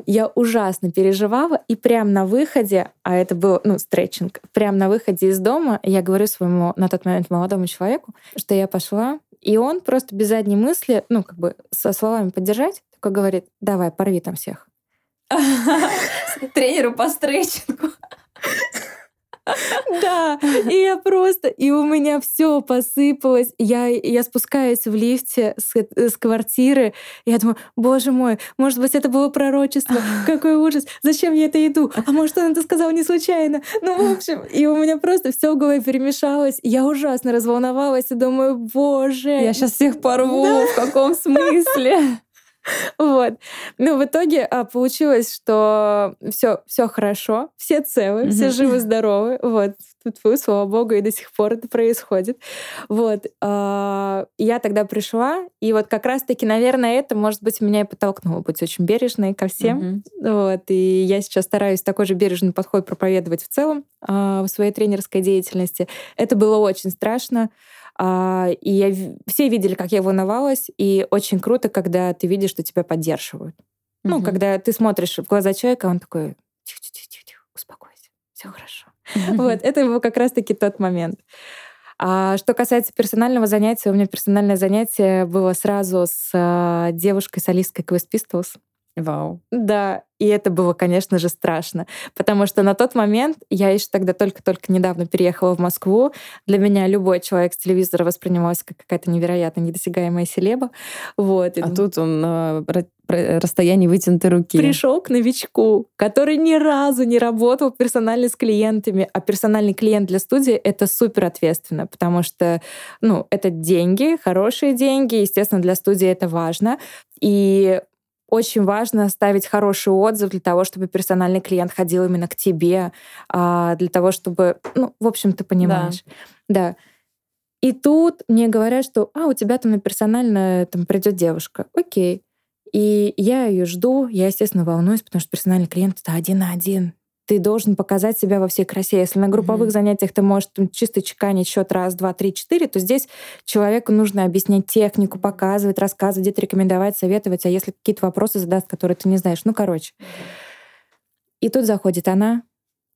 A: Я ужасно переживала, и прямо на выходе, а это был, ну, стретчинг, прямо на выходе из дома я говорю своему на тот момент молодому человеку, что я пошла, и он просто без задней мысли, ну, как бы со словами поддержать, такой говорит, давай, порви там всех.
B: Тренеру по стретчингу.
A: Да, и я просто, и у меня все посыпалось. Я, я спускаюсь в лифте с, с квартиры, я думаю, боже мой, может быть, это было пророчество, какой ужас, зачем я это иду? А может, он это сказал не случайно? Ну, в общем, и у меня просто все в голове перемешалось. Я ужасно разволновалась и думаю, боже.
B: Я сейчас всех порву, да. в каком смысле?
A: Вот. Ну, в итоге а, получилось, что все, все хорошо, все целы, все живы-здоровы. Вот. Тут вы, слава богу, и до сих пор это происходит. Вот. А, я тогда пришла, и вот как раз-таки, наверное, это, может быть, меня и подтолкнуло быть очень бережной ко всем. Вот. И я сейчас стараюсь такой же бережный подход проповедовать в целом а, в своей тренерской деятельности. Это было очень страшно. А, и я, все видели, как я волновалась, и очень круто, когда ты видишь, что тебя поддерживают. Mm-hmm. Ну, когда ты смотришь в глаза человека, он такой, тихо-тихо-тихо, успокойся, все хорошо. Mm-hmm. Вот, это был как раз-таки тот момент. А что касается персонального занятия, у меня персональное занятие было сразу с э, девушкой-солисткой Quest Pistols.
B: Вау.
A: Да, и это было, конечно же, страшно, потому что на тот момент, я еще тогда только-только недавно переехала в Москву, для меня любой человек с телевизора воспринимался как какая-то невероятно недосягаемая селеба. Вот.
B: А тут он на расстоянии вытянутой руки.
A: Пришел к новичку, который ни разу не работал персонально с клиентами, а персональный клиент для студии — это супер ответственно, потому что, ну, это деньги, хорошие деньги, естественно, для студии это важно. И очень важно ставить хороший отзыв для того, чтобы персональный клиент ходил именно к тебе, а, для того, чтобы, ну, в общем, ты понимаешь. Да. да. И тут мне говорят, что, а, у тебя там на персонально там придет девушка. Окей. И я ее жду, я, естественно, волнуюсь, потому что персональный клиент это один на один ты должен показать себя во всей красе. Если на групповых mm-hmm. занятиях ты можешь там, чисто чеканить счет раз, два, три, четыре, то здесь человеку нужно объяснять технику, показывать, рассказывать, где-то рекомендовать, советовать, а если какие-то вопросы задаст, которые ты не знаешь, ну, короче. И тут заходит она,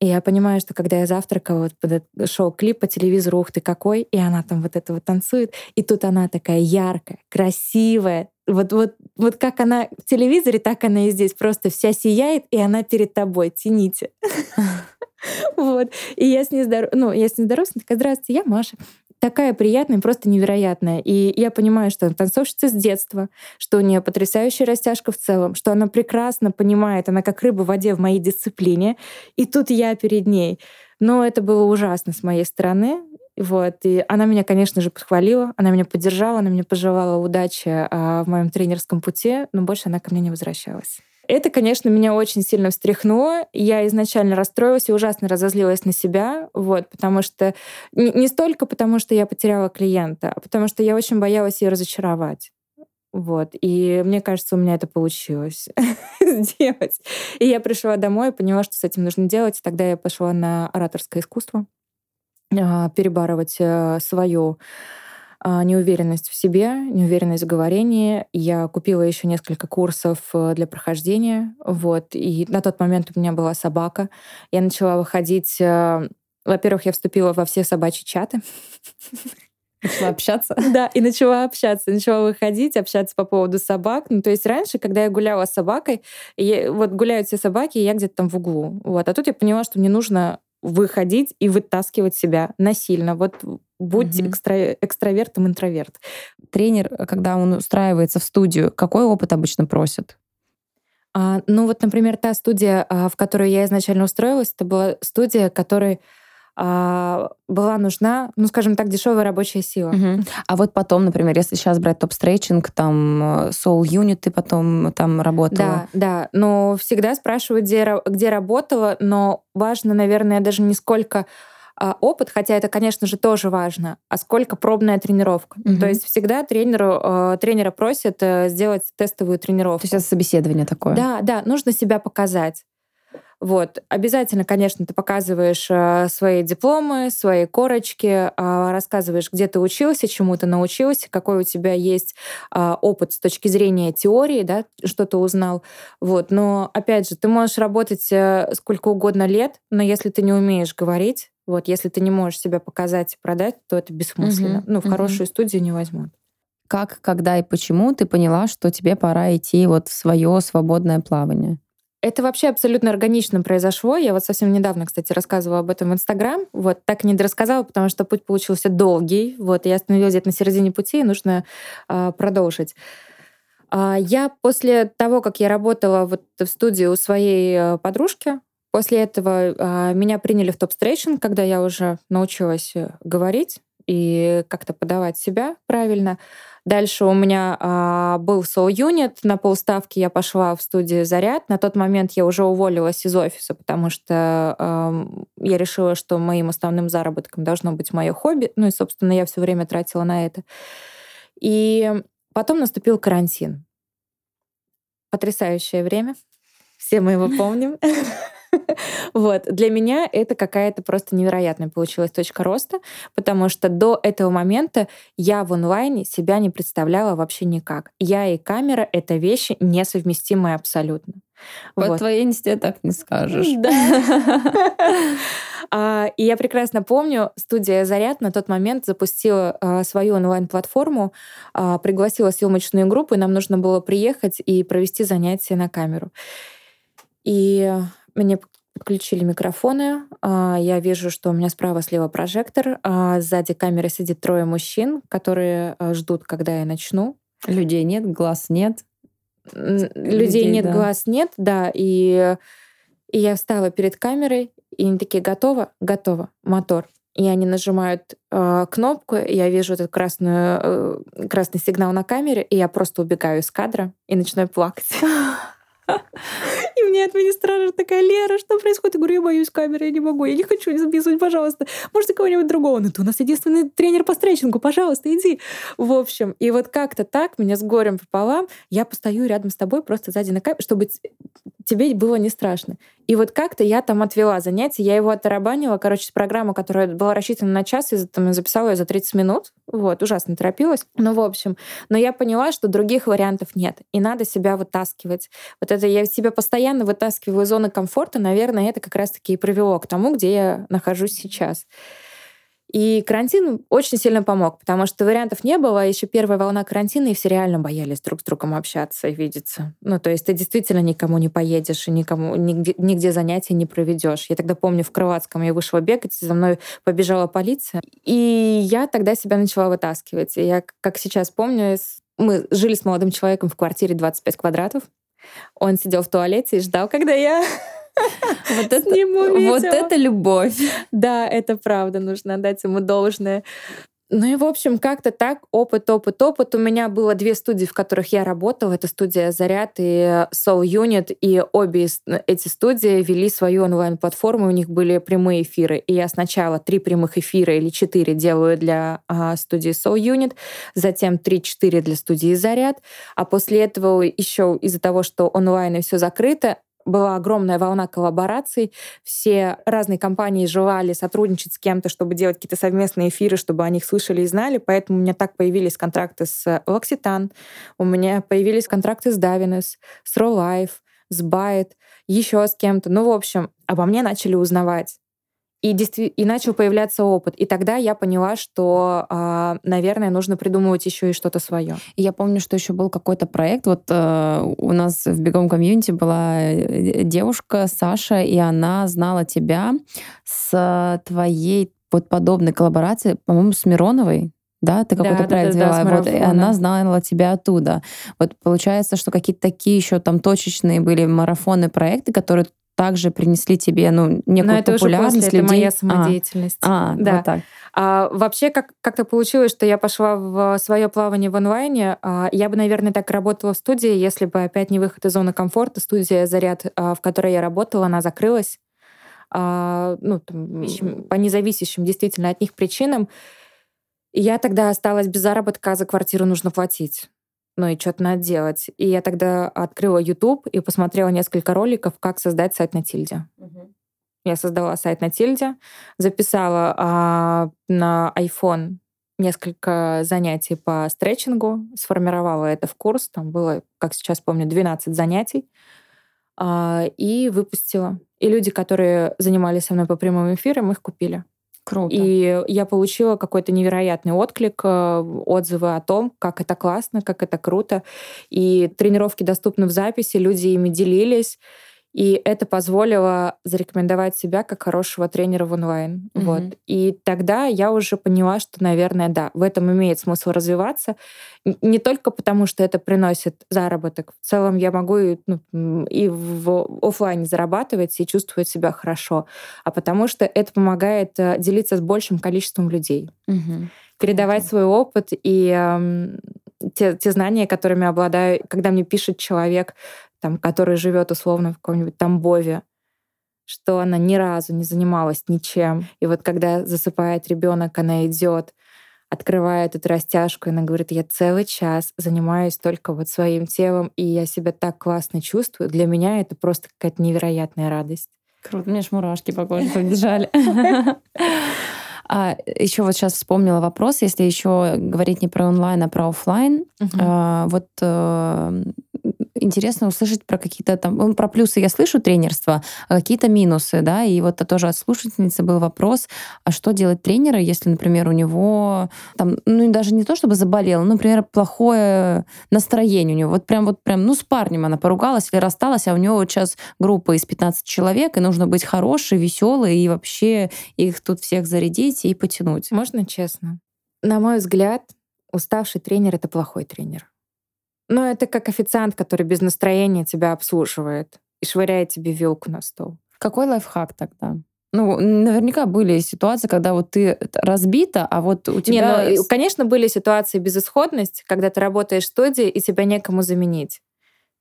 A: и я понимаю, что когда я завтракала, вот шел клип по телевизору, ух ты какой, и она там вот это вот танцует, и тут она такая яркая, красивая, вот, вот, вот как она в телевизоре, так она и здесь. Просто вся сияет, и она перед тобой. Тяните. Вот. И я с ней здоров... ну, я с ней здороваюсь, она такая, здравствуйте, я Маша. Такая приятная, просто невероятная. И я понимаю, что она танцовщица с детства, что у нее потрясающая растяжка в целом, что она прекрасно понимает, она как рыба в воде в моей дисциплине. И тут я перед ней. Но это было ужасно с моей стороны. Вот. И она меня, конечно же, подхвалила, она меня поддержала, она мне пожелала удачи а, в моем тренерском пути, но больше она ко мне не возвращалась. Это, конечно, меня очень сильно встряхнуло. Я изначально расстроилась и ужасно разозлилась на себя, вот, потому что не столько потому, что я потеряла клиента, а потому что я очень боялась ее разочаровать. Вот. И мне кажется, у меня это получилось сделать. И я пришла домой поняла, что с этим нужно делать. Тогда я пошла на ораторское искусство. А, перебарывать э, свою неуверенность в себе, неуверенность в говорении. Я купила еще несколько курсов э, для прохождения. Вот. И на тот момент у меня была собака. Я начала выходить... Э, во-первых, я вступила во все собачьи чаты.
B: Начала общаться?
A: Да, и начала общаться, начала выходить, общаться по поводу собак. Ну, то есть раньше, когда я гуляла с собакой, я, вот гуляют все собаки, и я где-то там в углу. Вот. А тут я поняла, что мне нужно выходить и вытаскивать себя насильно. Вот будь угу. экстра, экстравертом, интроверт.
B: Тренер, когда он устраивается в студию, какой опыт обычно просит?
A: А, ну вот, например, та студия, а, в которую я изначально устроилась, это была студия, которая а, была нужна, ну, скажем так, дешевая рабочая сила.
B: Угу. А вот потом, например, если сейчас брать топ-стрейчинг, там э, Soul Unit ты потом там работала.
A: Да, да. Но всегда спрашивают, где, где работала, но важно, наверное, даже не сколько опыт, хотя это, конечно же, тоже важно, а сколько пробная тренировка. Угу. То есть всегда тренеру, э, тренера просят э, сделать тестовую тренировку.
B: То есть это собеседование такое.
A: Да, да, нужно себя показать. Вот. Обязательно, конечно, ты показываешь э, свои дипломы, свои корочки, э, рассказываешь, где ты учился, чему ты научился, какой у тебя есть опыт с точки зрения теории, да, что ты узнал. Вот. Но, опять же, ты можешь работать э, сколько угодно лет, но если ты не умеешь говорить, вот, если ты не можешь себя показать и продать, то это бессмысленно. Угу, ну, в угу. хорошую студию не возьмут.
B: Как, когда и почему ты поняла, что тебе пора идти вот в свое свободное плавание?
A: Это вообще абсолютно органично произошло. Я вот совсем недавно, кстати, рассказывала об этом в Инстаграм. Вот так не дорассказала, потому что путь получился долгий. Вот, я остановилась где-то на середине пути, и нужно э, продолжить. Э, я после того, как я работала вот в студии у своей э, подружки, после этого э, меня приняли в Topstretching, когда я уже научилась э, говорить и как-то подавать себя правильно. Дальше у меня а, был Unit. На полставки я пошла в студию «Заряд». На тот момент я уже уволилась из офиса, потому что а, я решила, что моим основным заработком должно быть мое хобби. Ну и, собственно, я все время тратила на это. И потом наступил карантин. Потрясающее время. Все мы его помним. Вот. Для меня это какая-то просто невероятная получилась точка роста, потому что до этого момента я в онлайне себя не представляла вообще никак. Я и камера — это вещи несовместимые абсолютно.
B: По вот. твоей инсте так не скажешь.
A: Да. А, и я прекрасно помню, студия «Заряд» на тот момент запустила а, свою онлайн-платформу, а, пригласила съемочную группу, и нам нужно было приехать и провести занятия на камеру. И мне подключили микрофоны. Я вижу, что у меня справа-слева прожектор. Сзади камеры сидит трое мужчин, которые ждут, когда я начну.
B: Людей нет, глаз нет.
A: Людей, Людей нет, да. глаз нет, да. И, и я встала перед камерой, и они такие, готово? Готово. Мотор. И они нажимают э, кнопку, я вижу этот красную, э, красный сигнал на камере, и я просто убегаю из кадра и начинаю плакать. Мне администратор такая, Лера, что происходит? Я говорю, я боюсь камеры, я не могу, я не хочу записывать, пожалуйста. Можете кого-нибудь другого? Ну, ты у нас единственный тренер по стретчингу, пожалуйста, иди. В общем, и вот как-то так, меня с горем пополам, я постою рядом с тобой просто сзади на камере, чтобы тебе было не страшно. И вот как-то я там отвела занятие, я его оттарабанила, короче, программу, которая была рассчитана на час, я записала ее за 30 минут, вот, ужасно торопилась. Ну, в общем, но я поняла, что других вариантов нет, и надо себя вытаскивать. Вот это я себя постоянно вытаскиваю из зоны комфорта, наверное, это как раз-таки и привело к тому, где я нахожусь сейчас. И карантин очень сильно помог, потому что вариантов не было. Еще первая волна карантина, и все реально боялись друг с другом общаться и видеться. Ну, то есть ты действительно никому не поедешь и никому нигде, нигде занятия не проведешь. Я тогда помню, в Крылатском я вышла бегать, за мной побежала полиция. И я тогда себя начала вытаскивать. И я, как сейчас помню, мы жили с молодым человеком в квартире 25 квадратов. Он сидел в туалете и ждал, когда я
B: вот это, вот это любовь.
A: Да, это правда, нужно отдать ему должное. Ну и, в общем, как-то так, опыт, опыт, опыт. У меня было две студии, в которых я работала. Это студия «Заряд» и Soul Unit. И обе эти студии вели свою онлайн-платформу, у них были прямые эфиры. И я сначала три прямых эфира или четыре делаю для а, студии Soul Unit, затем три-четыре для студии «Заряд». А после этого еще из-за того, что онлайн и все закрыто, была огромная волна коллабораций. Все разные компании желали сотрудничать с кем-то, чтобы делать какие-то совместные эфиры, чтобы о них слышали и знали. Поэтому у меня так появились контракты с L'Occitane, у меня появились контракты с Davines, с Life, с Byte, еще с кем-то. Ну, в общем, обо мне начали узнавать и, действи- и начал появляться опыт. И тогда я поняла, что, э, наверное, нужно придумывать еще и что-то свое.
B: И я помню, что еще был какой-то проект. Вот э, у нас в бегом комьюнити была э, девушка Саша, и она знала тебя с твоей вот подобной коллаборации, по-моему, с Мироновой, да, ты какой-то да, проект да, вела, да, вот, и она знала тебя оттуда. Вот получается, что какие-то такие еще там точечные были марафоны, проекты, которые также принесли тебе ну, некую Но это популярность уже
A: после, людей. Это моя самодеятельность.
B: А, а да. Вот так.
A: А, вообще, как, как-то получилось, что я пошла в свое плавание в онлайне. А, я бы, наверное, так работала в студии, если бы опять не выход из зоны комфорта. Студия «Заряд», а, в которой я работала, она закрылась. А, ну, там, по независящим действительно от них причинам. И я тогда осталась без заработка, а за квартиру нужно платить ну и что-то надо делать. И я тогда открыла YouTube и посмотрела несколько роликов, как создать сайт на тильде. Угу. Я создала сайт на тильде, записала а, на iPhone несколько занятий по стретчингу, сформировала это в курс. Там было, как сейчас помню, 12 занятий. А, и выпустила. И люди, которые занимались со мной по прямым эфирам, их купили.
B: Круто.
A: И я получила какой-то невероятный отклик, э, отзывы о том, как это классно, как это круто. И тренировки доступны в записи, люди ими делились. И это позволило зарекомендовать себя как хорошего тренера в онлайн. Mm-hmm. Вот. И тогда я уже поняла, что, наверное, да, в этом имеет смысл развиваться. Не только потому, что это приносит заработок. В целом я могу и, ну, и в офлайне зарабатывать и чувствовать себя хорошо, а потому что это помогает э, делиться с большим количеством людей. Mm-hmm. Передавать mm-hmm. свой опыт и э, те, те знания, которыми обладаю, когда мне пишет человек, там, который живет условно в каком-нибудь Тамбове, что она ни разу не занималась ничем. И вот когда засыпает ребенок, она идет, открывает эту растяжку, и она говорит, я целый час занимаюсь только вот своим телом, и я себя так классно чувствую. Для меня это просто какая-то невероятная радость.
B: Круто, мне ж мурашки по коже побежали. А еще вот сейчас вспомнила вопрос, если еще говорить не про онлайн, а про офлайн. Uh-huh. А, вот э, интересно услышать про какие-то там... Ну, про плюсы я слышу тренерства, а какие-то минусы, да, и вот тоже от слушательницы был вопрос, а что делать тренера, если, например, у него там, ну, даже не то, чтобы заболел, ну, например, плохое настроение у него. Вот прям, вот прям, ну, с парнем она поругалась или рассталась, а у него вот сейчас группа из 15 человек, и нужно быть хорошей, веселой, и вообще их тут всех зарядить и потянуть.
A: Можно честно? На мой взгляд, уставший тренер — это плохой тренер. Но это как официант, который без настроения тебя обслуживает и швыряет тебе вилку на стол.
B: Какой лайфхак тогда? Ну, наверняка были ситуации, когда вот ты разбита, а вот у тебя...
A: Не, ну, конечно, были ситуации безысходности, когда ты работаешь в студии, и тебя некому заменить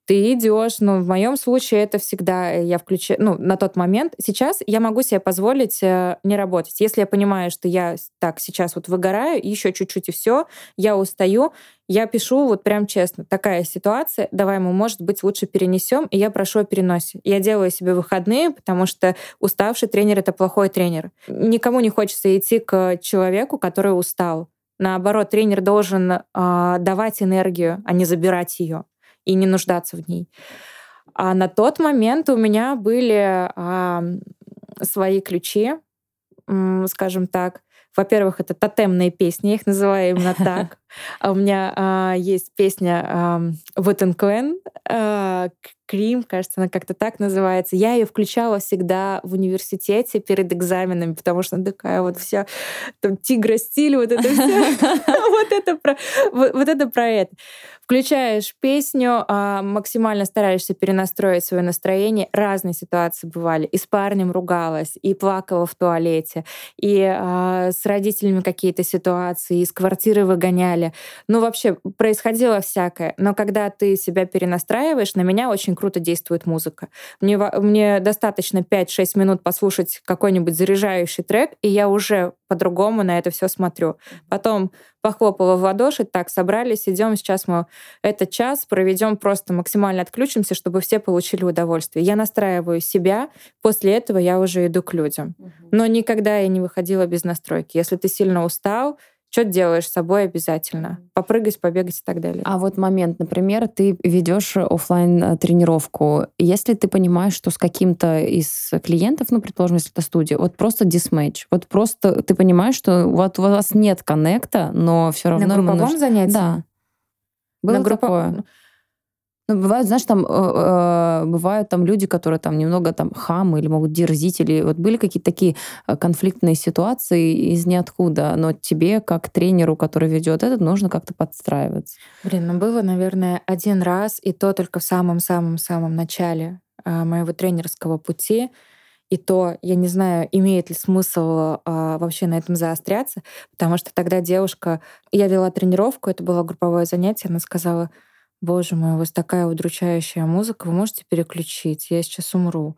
A: ты идешь, ну, в моем случае это всегда я включаю, ну, на тот момент. Сейчас я могу себе позволить э, не работать. Если я понимаю, что я так сейчас вот выгораю, еще чуть-чуть и все, я устаю, я пишу вот прям честно, такая ситуация, давай мы, может быть, лучше перенесем, и я прошу о переносе. Я делаю себе выходные, потому что уставший тренер — это плохой тренер. Никому не хочется идти к человеку, который устал. Наоборот, тренер должен э, давать энергию, а не забирать ее и не нуждаться в ней. А на тот момент у меня были а, свои ключи, скажем так. Во-первых, это тотемные песни, я их называю именно так. А у меня а, есть песня а, Вотенквен, а, Крим, кажется, она как-то так называется. Я ее включала всегда в университете перед экзаменами, потому что она такая вот вся там тигра стиль, вот это все. Вот это про вот это про это. Включаешь песню, а, максимально стараешься перенастроить свое настроение. Разные ситуации бывали. И с парнем ругалась, и плакала в туалете, и а, с родителями какие-то ситуации, из квартиры выгоняли. Ну, вообще, происходило всякое. Но когда ты себя перенастраиваешь, на меня очень круто действует музыка. Мне, мне достаточно 5-6 минут послушать какой-нибудь заряжающий трек, и я уже по-другому на это все смотрю. Потом похлопала в ладоши, так, собрались, идем, сейчас мы этот час проведем просто максимально отключимся, чтобы все получили удовольствие. Я настраиваю себя, после этого я уже иду к людям. Но никогда я не выходила без настройки. Если ты сильно устал, что делаешь с собой обязательно. Попрыгать, побегать и так далее.
B: А вот момент, например, ты ведешь офлайн э, тренировку. Если ты понимаешь, что с каким-то из клиентов, ну, предположим, если это студия, вот просто дисмейдж, вот просто ты понимаешь, что вот у вас нет коннекта, но все равно...
A: На групповом нужно... занятии?
B: Да. Было На группо... такое? Ну, бывают, знаешь, там э, э, бывают там люди, которые там немного там хамы или могут дерзить, или вот были какие-то такие э, конфликтные ситуации из ниоткуда, но тебе, как тренеру, который ведет этот, нужно как-то подстраиваться.
A: Блин, ну было, наверное, один раз, и то только в самом-самом-самом начале э, моего тренерского пути. И то я не знаю, имеет ли смысл а, вообще на этом заостряться, потому что тогда девушка, я вела тренировку, это было групповое занятие, она сказала, Боже мой, у вас такая удручающая музыка, вы можете переключить, я сейчас умру.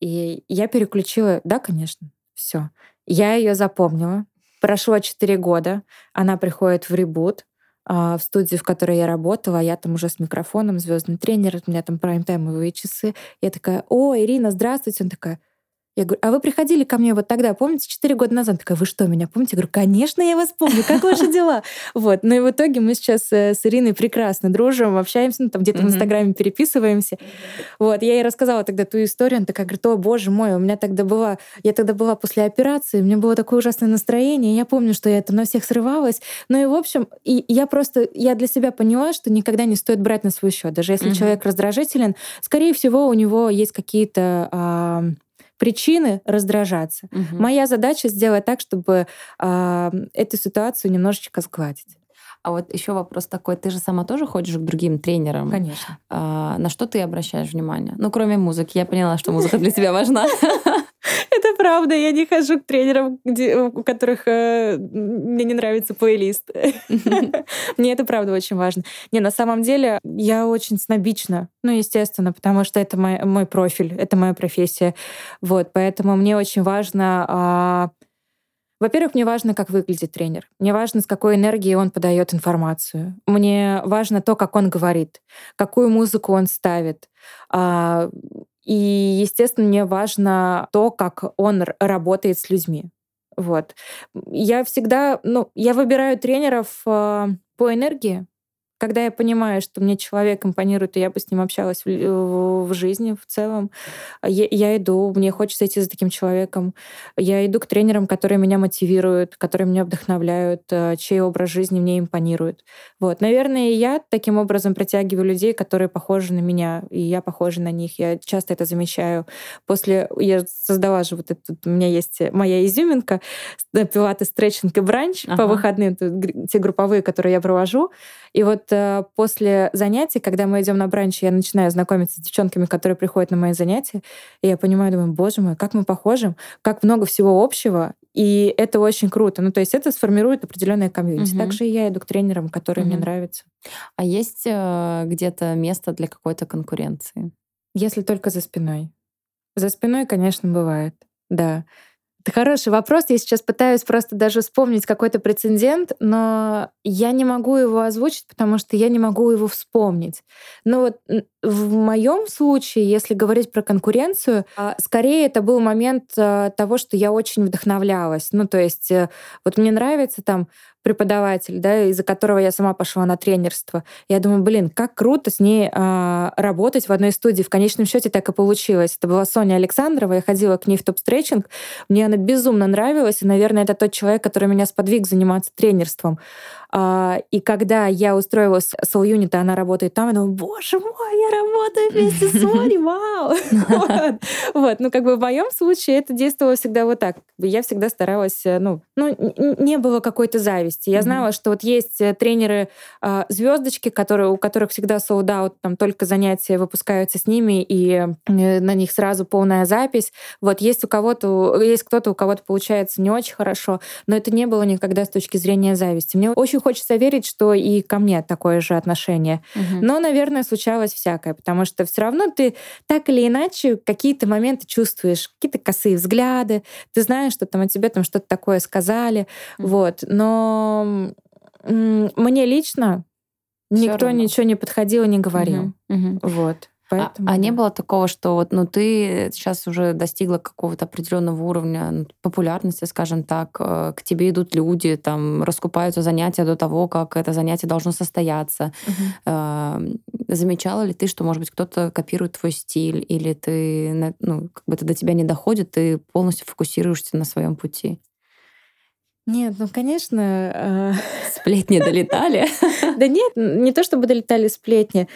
A: И я переключила, да, конечно, все. Я ее запомнила. Прошло 4 года, она приходит в ребут, а, в студию, в которой я работала, а я там уже с микрофоном, звездный тренер, у меня там прайм-таймовые часы. Я такая, о, Ирина, здравствуйте. Он такая, я говорю, а вы приходили ко мне вот тогда, помните, 4 года назад? Такая, вы что, меня помните? Я говорю, конечно, я вас помню, как ваши дела? Вот. Ну и в итоге мы сейчас э, с Ириной прекрасно дружим, общаемся, ну там где-то в Инстаграме переписываемся. Вот. Я ей рассказала тогда ту историю, она такая говорит, о, боже мой, у меня тогда была, я тогда была после операции, у меня было такое ужасное настроение, я помню, что я там на всех срывалась. Ну и в общем, и я просто, я для себя поняла, что никогда не стоит брать на свой счет. Даже если человек раздражителен, скорее всего, у него есть какие-то причины раздражаться. Угу. Моя задача сделать так, чтобы э, эту ситуацию немножечко сгладить.
B: А вот еще вопрос такой: ты же сама тоже ходишь к другим тренерам?
A: Конечно.
B: А, на что ты обращаешь внимание? Ну, кроме музыки, я поняла, что музыка для тебя важна.
A: Правда, я не хожу к тренерам, где, у которых э, мне не нравится плейлист. Мне это правда очень важно. Не, на самом деле я очень снобична, ну, естественно, потому что это мой, мой профиль, это моя профессия. Вот, поэтому мне очень важно... Э, во-первых, мне важно, как выглядит тренер. Мне важно, с какой энергией он подает информацию. Мне важно то, как он говорит, какую музыку он ставит. И, естественно, мне важно то, как он работает с людьми. Вот. Я всегда, ну, я выбираю тренеров э, по энергии, когда я понимаю, что мне человек импонирует, и я бы с ним общалась в, в жизни в целом, я, я иду, мне хочется идти за таким человеком. Я иду к тренерам, которые меня мотивируют, которые меня вдохновляют, э, чей образ жизни мне импонирует. Вот. Наверное, я таким образом притягиваю людей, которые похожи на меня, и я похожа на них. Я часто это замечаю. После... Я создала же вот этот... У меня есть моя изюминка, пилаты, стретчинг и бранч ага. по выходным, те групповые, которые я провожу. И вот э, после занятий, когда мы идем на бранч, я начинаю знакомиться с девчонками, которые приходят на мои занятия, и я понимаю, думаю, боже мой, как мы похожи, как много всего общего, и это очень круто. Ну, то есть это сформирует определенное комьюнити. Угу. Также и я иду к тренерам, которые угу. мне нравятся.
B: А есть э, где-то место для какой-то конкуренции?
A: Если только за спиной. За спиной, конечно, бывает. Да. Это хороший вопрос. Я сейчас пытаюсь просто даже вспомнить какой-то прецедент, но я не могу его озвучить, потому что я не могу его вспомнить. Но вот в моем случае, если говорить про конкуренцию, а, скорее это был момент а, того, что я очень вдохновлялась. Ну, то есть э, вот мне нравится там преподаватель, да, из-за которого я сама пошла на тренерство. Я думаю, блин, как круто с ней э, работать в одной студии. В конечном счете так и получилось. Это была Соня Александрова, я ходила к ней в топ-стретчинг. Мне она безумно нравилась, и, наверное, это тот человек, который меня сподвиг заниматься тренерством. А, и когда я устроилась с Soul Unit, она работает там, думаю, боже мой, я работаю вместе с Соней, вау! Вот, ну как бы в моем случае это действовало всегда вот так. Я всегда старалась, э, ну, ну не было какой-то зависти. Я знала, что вот есть э, тренеры а, звездочки, которые, у которых всегда sold out, там только занятия выпускаются с ними, и э, на них сразу полная запись. Вот есть у кого-то, есть кто-то, у кого-то получается не очень хорошо, но это не было никогда с точки зрения зависти. Мне очень очень хочется верить, что и ко мне такое же отношение. Угу. Но, наверное, случалось всякое, потому что все равно ты так или иначе какие-то моменты чувствуешь, какие-то косые взгляды, ты знаешь, что там о тебе там что-то такое сказали, угу. вот. Но мне лично Всё никто равно. ничего не подходил и не говорил, угу. Угу. вот.
B: Поэтому, а, а не было такого, что вот, ну, ты сейчас уже достигла какого-то определенного уровня ну, популярности, скажем так, э, к тебе идут люди, там, раскупаются занятия до того, как это занятие должно состояться. Угу. Замечала ли ты, что, может быть, кто-то копирует твой стиль, или ты, ну, как бы это до тебя не доходит, ты полностью фокусируешься на своем пути?
A: Нет, ну, конечно... Э,
B: сплетни долетали?
A: Да нет, не то чтобы долетали сплетни.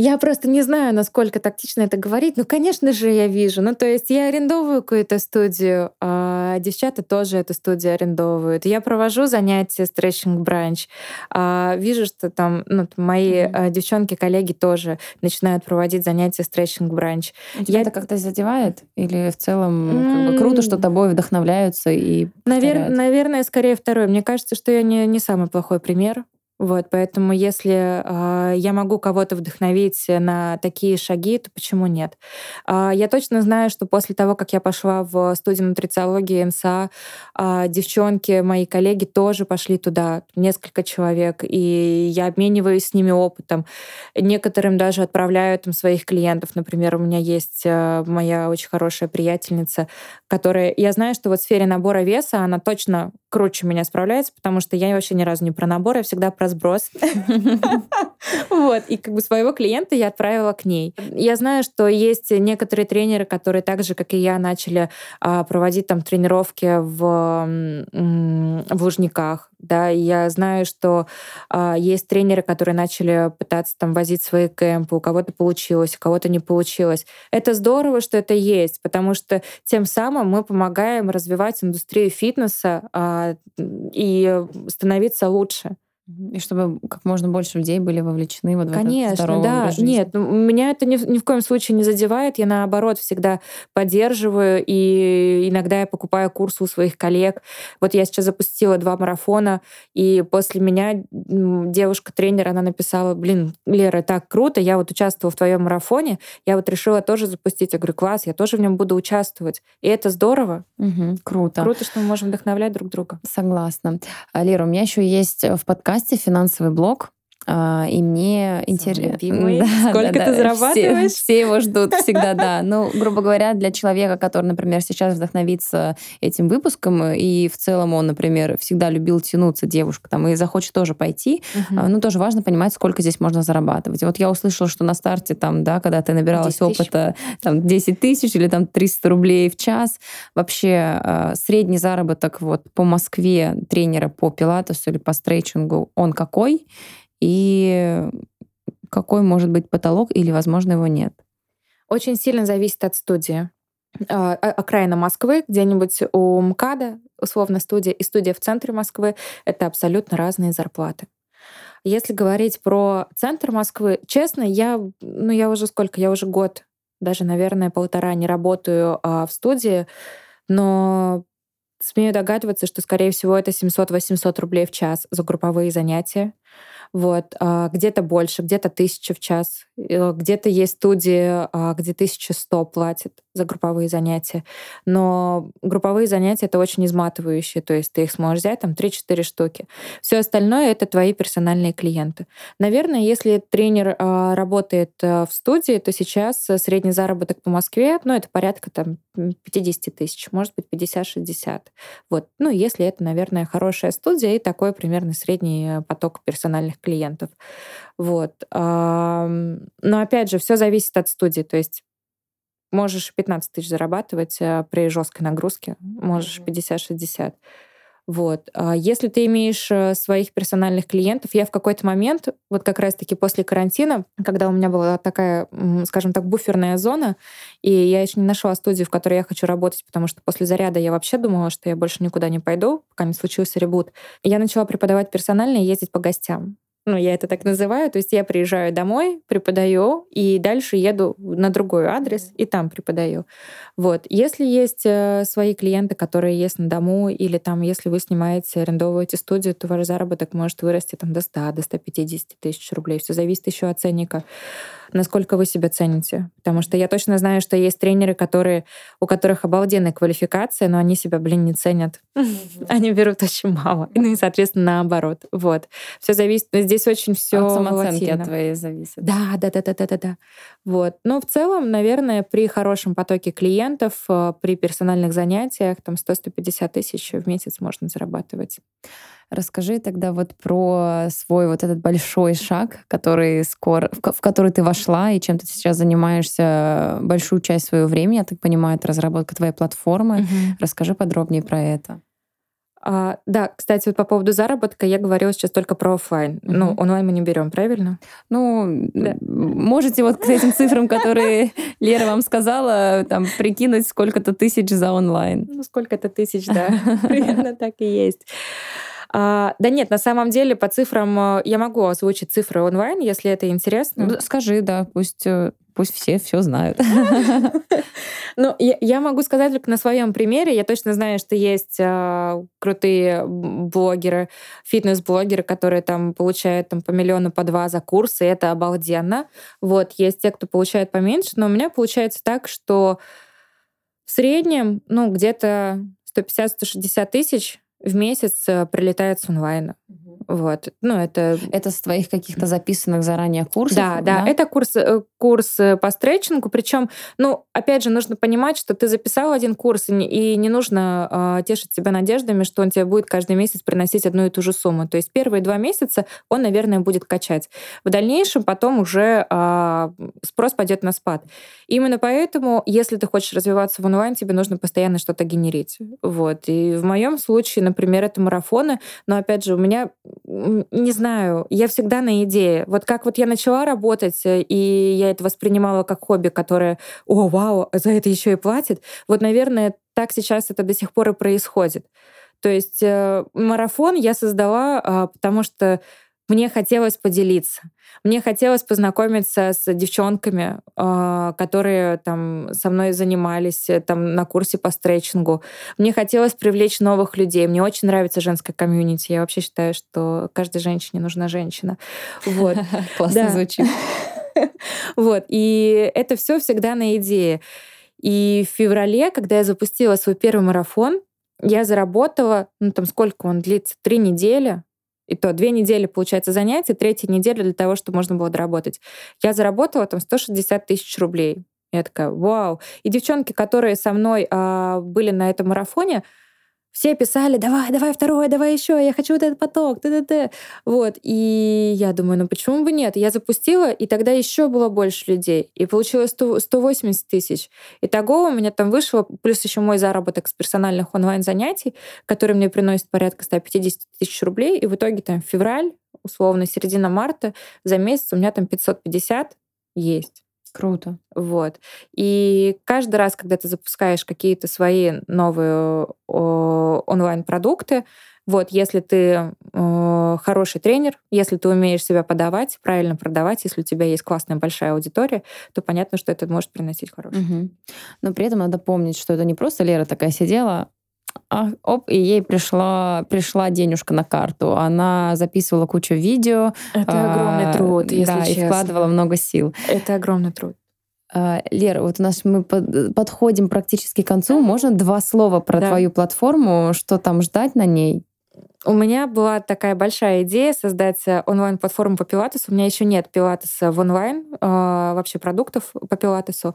A: Я просто не знаю, насколько тактично это говорить. Ну, конечно же, я вижу. Ну, то есть я арендовываю какую-то студию, а девчата тоже эту студию арендовывают. Я провожу занятия стретчинг бранч. А вижу, что там ну, мои mm-hmm. девчонки, коллеги тоже начинают проводить занятия стретчинг бранч.
B: Тебя я... это как-то задевает? Или в целом mm-hmm. как бы, круто, что тобой вдохновляются и
A: Навер... Наверное, скорее второе. Мне кажется, что я не, не самый плохой пример вот, поэтому если э, я могу кого-то вдохновить на такие шаги, то почему нет? Э, я точно знаю, что после того, как я пошла в студию нутрициологии НСА, э, девчонки, мои коллеги тоже пошли туда, несколько человек, и я обмениваюсь с ними опытом. Некоторым даже отправляю там своих клиентов. Например, у меня есть э, моя очень хорошая приятельница, которая... Я знаю, что вот в сфере набора веса она точно круче меня справляется, потому что я вообще ни разу не про набор, я всегда про сброс. Вот. И как бы своего клиента я отправила к ней. Я знаю, что есть некоторые тренеры, которые так же, как и я, начали а, проводить там тренировки в, в Лужниках. Да, я знаю, что а, есть тренеры, которые начали пытаться там возить свои кемпы, у кого-то получилось, у кого-то не получилось. Это здорово, что это есть, потому что тем самым мы помогаем развивать индустрию фитнеса а, и становиться лучше.
B: И чтобы как можно больше людей были вовлечены вот в
A: Конечно,
B: этот здоровый
A: да.
B: образ жизни.
A: Нет, меня это ни, ни в коем случае не задевает. Я, наоборот, всегда поддерживаю. И иногда я покупаю курсы у своих коллег. Вот я сейчас запустила два марафона, и после меня девушка-тренер, она написала, блин, Лера, так круто, я вот участвовала в твоем марафоне, я вот решила тоже запустить. Я говорю, класс, я тоже в нем буду участвовать. И это здорово.
B: Угу, круто.
A: Круто, что мы можем вдохновлять друг друга.
B: Согласна. Лера, у меня еще есть в подкасте подкасте «Финансовый блог». А, и мне интересно...
A: Сколько ты зарабатываешь?
B: Все, все его ждут всегда, да. Ну, грубо говоря, для человека, который, например, сейчас вдохновится этим выпуском, и в целом он, например, всегда любил тянуться, девушка, там, и захочет тоже пойти, uh-huh. ну, тоже важно понимать, сколько здесь можно зарабатывать. Вот я услышала, что на старте, там, да, когда ты набиралась опыта, там, 10 тысяч или там 300 рублей в час, вообще э, средний заработок вот по Москве тренера по пилатесу или по стрейчингу, он какой? И какой может быть потолок или, возможно, его нет?
A: Очень сильно зависит от студии. А, окраина Москвы, где-нибудь у МКАДа, условно студия, и студия в центре Москвы — это абсолютно разные зарплаты. Если говорить про центр Москвы, честно, я, ну, я уже сколько, я уже год, даже, наверное, полтора не работаю а, в студии, но смею догадываться, что, скорее всего, это 700-800 рублей в час за групповые занятия. Вот. А, где-то больше, где-то тысяча в час. Э, где-то есть студии, а, где 1100 платят за групповые занятия. Но групповые занятия — это очень изматывающие, то есть ты их сможешь взять там 3-4 штуки. Все остальное — это твои персональные клиенты. Наверное, если тренер а, работает в студии, то сейчас средний заработок по Москве, ну, это порядка там 50 тысяч, может быть, 50-60. Вот. Ну, если это, наверное, хорошая студия и такой примерно средний поток персональных клиентов. Вот. Но опять же, все зависит от студии. То есть можешь 15 тысяч зарабатывать э, при жесткой нагрузке, можешь 50-60. Вот. А если ты имеешь э, своих персональных клиентов, я в какой-то момент, вот как раз-таки после карантина, когда у меня была такая, скажем так, буферная зона, и я еще не нашла студию, в которой я хочу работать, потому что после заряда я вообще думала, что я больше никуда не пойду, пока не случился ребут. Я начала преподавать персонально и ездить по гостям ну, я это так называю, то есть я приезжаю домой, преподаю, и дальше еду на другой адрес и там преподаю. Вот. Если есть э, свои клиенты, которые есть на дому, или там, если вы снимаете, арендовываете студию, то ваш заработок может вырасти там до 100, до 150 тысяч рублей. Все зависит еще от ценника насколько вы себя цените. Потому что я точно знаю, что есть тренеры, которые, у которых обалденная квалификация, но они себя, блин, не ценят. Они берут очень мало. Ну и, соответственно, наоборот. Вот. Все зависит. Здесь очень все
B: От самооценки от твоей зависит.
A: Да, да, да, да, да, да, да. Вот. Но в целом, наверное, при хорошем потоке клиентов, э, при персональных занятиях, там 100-150 тысяч в месяц можно зарабатывать.
B: Расскажи тогда вот про свой вот этот большой шаг, который скоро, в который ты вошла и чем ты сейчас занимаешься большую часть своего времени, я так понимаю, это разработка твоей платформы. Угу. Расскажи подробнее про это.
A: А, да, кстати, вот по поводу заработка я говорила сейчас только про офлайн. Uh-huh. Ну, онлайн мы не берем, правильно?
B: Ну, да. можете вот к этим цифрам, которые Лера вам сказала, там прикинуть сколько-то тысяч за онлайн.
A: Ну, сколько-то тысяч, да, примерно так и есть. А, да нет, на самом деле по цифрам э, я могу озвучить цифры онлайн, если это интересно.
B: Ну, скажи, да, пусть э, пусть все все знают.
A: Ну, я, могу сказать только на своем примере. Я точно знаю, что есть э, крутые блогеры, фитнес-блогеры, которые там получают там, по миллиону, по два за курсы, это обалденно. Вот, есть те, кто получает поменьше, но у меня получается так, что в среднем, ну, где-то 150-160 тысяч в месяц э, прилетает с онлайна. Вот. Ну, это...
B: Это с твоих каких-то записанных заранее курсов?
A: Да, да. да? Это курс, э, курс э, по стретчингу. Причем, ну, опять же, нужно понимать, что ты записал один курс, и не, и не нужно э, тешить себя надеждами, что он тебе будет каждый месяц приносить одну и ту же сумму. То есть первые два месяца он, наверное, будет качать. В дальнейшем потом уже э, спрос пойдет на спад. Именно поэтому, если ты хочешь развиваться в онлайн, тебе нужно постоянно что-то генерить. Вот. И в моем случае, например, это марафоны. Но опять же, у меня не знаю, я всегда на идее. Вот как вот я начала работать, э, и я это воспринимала как хобби, которое, о, вау, за это еще и платит. Вот, наверное, так сейчас это до сих пор и происходит. То есть э, марафон я создала, э, потому что мне хотелось поделиться. Мне хотелось познакомиться с девчонками, а, которые там со мной занимались э, там на курсе по стретчингу. Мне хотелось привлечь новых людей. Мне очень нравится женская комьюнити. Я вообще считаю, что каждой женщине нужна женщина. Вот.
B: Классно звучит.
A: Вот. И это все всегда на идее. И в феврале, когда я запустила свой первый марафон, я заработала, ну там сколько он длится, три недели, И то две недели, получается, занятий, третья неделя для того, чтобы можно было доработать. Я заработала там 160 тысяч рублей. Я такая, вау. И девчонки, которые со мной а, были на этом марафоне, все писали, давай, давай второе, давай еще, я хочу вот этот поток, -т. Вот, и я думаю, ну почему бы нет? Я запустила, и тогда еще было больше людей, и получилось 100, 180 тысяч. Итого у меня там вышло, плюс еще мой заработок с персональных онлайн-занятий, который мне приносит порядка 150 тысяч рублей, и в итоге там февраль, условно, середина марта, за месяц у меня там 550 есть.
B: Круто.
A: Вот. И каждый раз, когда ты запускаешь какие-то свои новые онлайн-продукты, вот, если ты э, хороший тренер, если ты умеешь себя подавать, правильно продавать, если у тебя есть классная большая аудитория, то понятно, что это может приносить хороший.
B: Угу. Но при этом надо помнить, что это не просто Лера такая сидела, а, оп, и ей пришла, пришла денежка на карту. Она записывала кучу видео.
A: Это а, огромный труд, если
B: да,
A: честно.
B: и вкладывала много сил.
A: Это огромный труд.
B: А, Лера, вот у нас мы подходим практически к концу. Можно два слова про да. твою платформу? Что там ждать на ней?
A: У меня была такая большая идея создать э, онлайн-платформу по пилатесу. У меня еще нет пилатеса в онлайн, а, вообще продуктов по пилатесу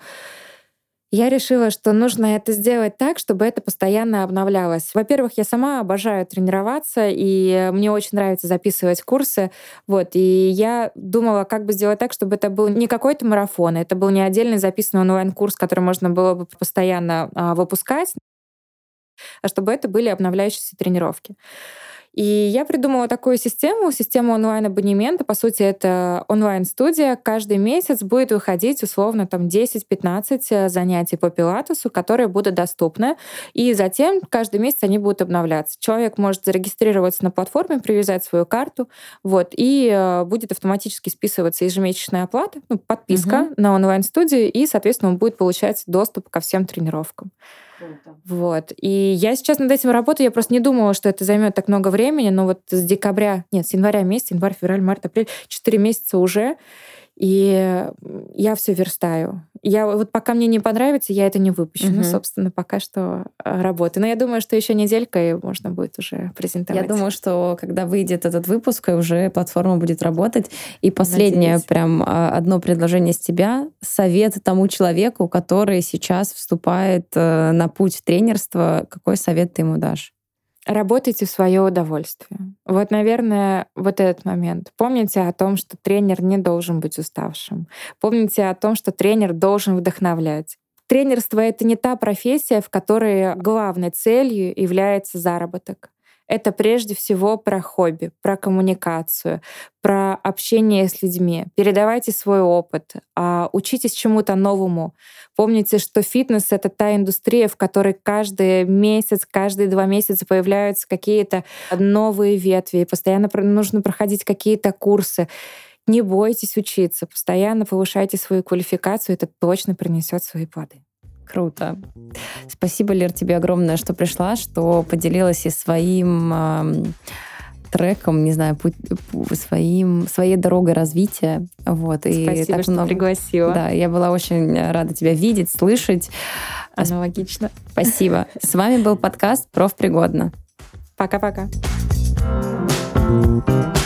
A: я решила, что нужно это сделать так, чтобы это постоянно обновлялось. Во-первых, я сама обожаю тренироваться, и мне очень нравится записывать курсы. Вот, и я думала, как бы сделать так, чтобы это был не какой-то марафон, это был не отдельный записанный онлайн-курс, который можно было бы постоянно а, выпускать, а чтобы это были обновляющиеся тренировки. И я придумала такую систему, систему онлайн-абонемента. По сути, это онлайн-студия. Каждый месяц будет выходить условно там 10-15 э, занятий по пилатесу, которые будут доступны. И затем каждый месяц они будут обновляться. Человек может зарегистрироваться на платформе, привязать свою карту, вот, и э, будет автоматически списываться ежемесячная оплата, ну, подписка угу. на онлайн-студию, и, соответственно, он будет получать доступ ко всем тренировкам. Круто. Вот. И я сейчас над этим работаю. Я просто не думала, что это займет так много времени, но вот с декабря, нет, с января месяца, январь, февраль, март, апрель, четыре месяца уже. И я все верстаю. Я вот пока мне не понравится, я это не выпущу. Угу. Ну, собственно, пока что э, работаю. Но я думаю, что еще неделька, и можно будет уже презентовать.
B: Я думаю, что когда выйдет этот выпуск, уже платформа будет работать. И последнее, Надеюсь. прям а, одно предложение с тебя. Совет тому человеку, который сейчас вступает э, на путь тренерства. Какой совет ты ему дашь?
A: Работайте в свое удовольствие. Вот, наверное, вот этот момент. Помните о том, что тренер не должен быть уставшим. Помните о том, что тренер должен вдохновлять. Тренерство — это не та профессия, в которой главной целью является заработок это прежде всего про хобби, про коммуникацию, про общение с людьми. Передавайте свой опыт, а, учитесь чему-то новому. Помните, что фитнес — это та индустрия, в которой каждый месяц, каждые два месяца появляются какие-то новые ветви, постоянно нужно проходить какие-то курсы. Не бойтесь учиться, постоянно повышайте свою квалификацию, это точно принесет свои плоды.
B: Круто. Спасибо, Лер, тебе огромное, что пришла, что поделилась и своим э, треком, не знаю, путь, своим, своей дорогой развития. Вот,
A: и Спасибо, так что много... пригласила.
B: Да, я была очень рада тебя видеть, слышать.
A: Аналогично.
B: Спасибо. С вами был подкаст «Профпригодно».
A: Пока-пока.
B: thank you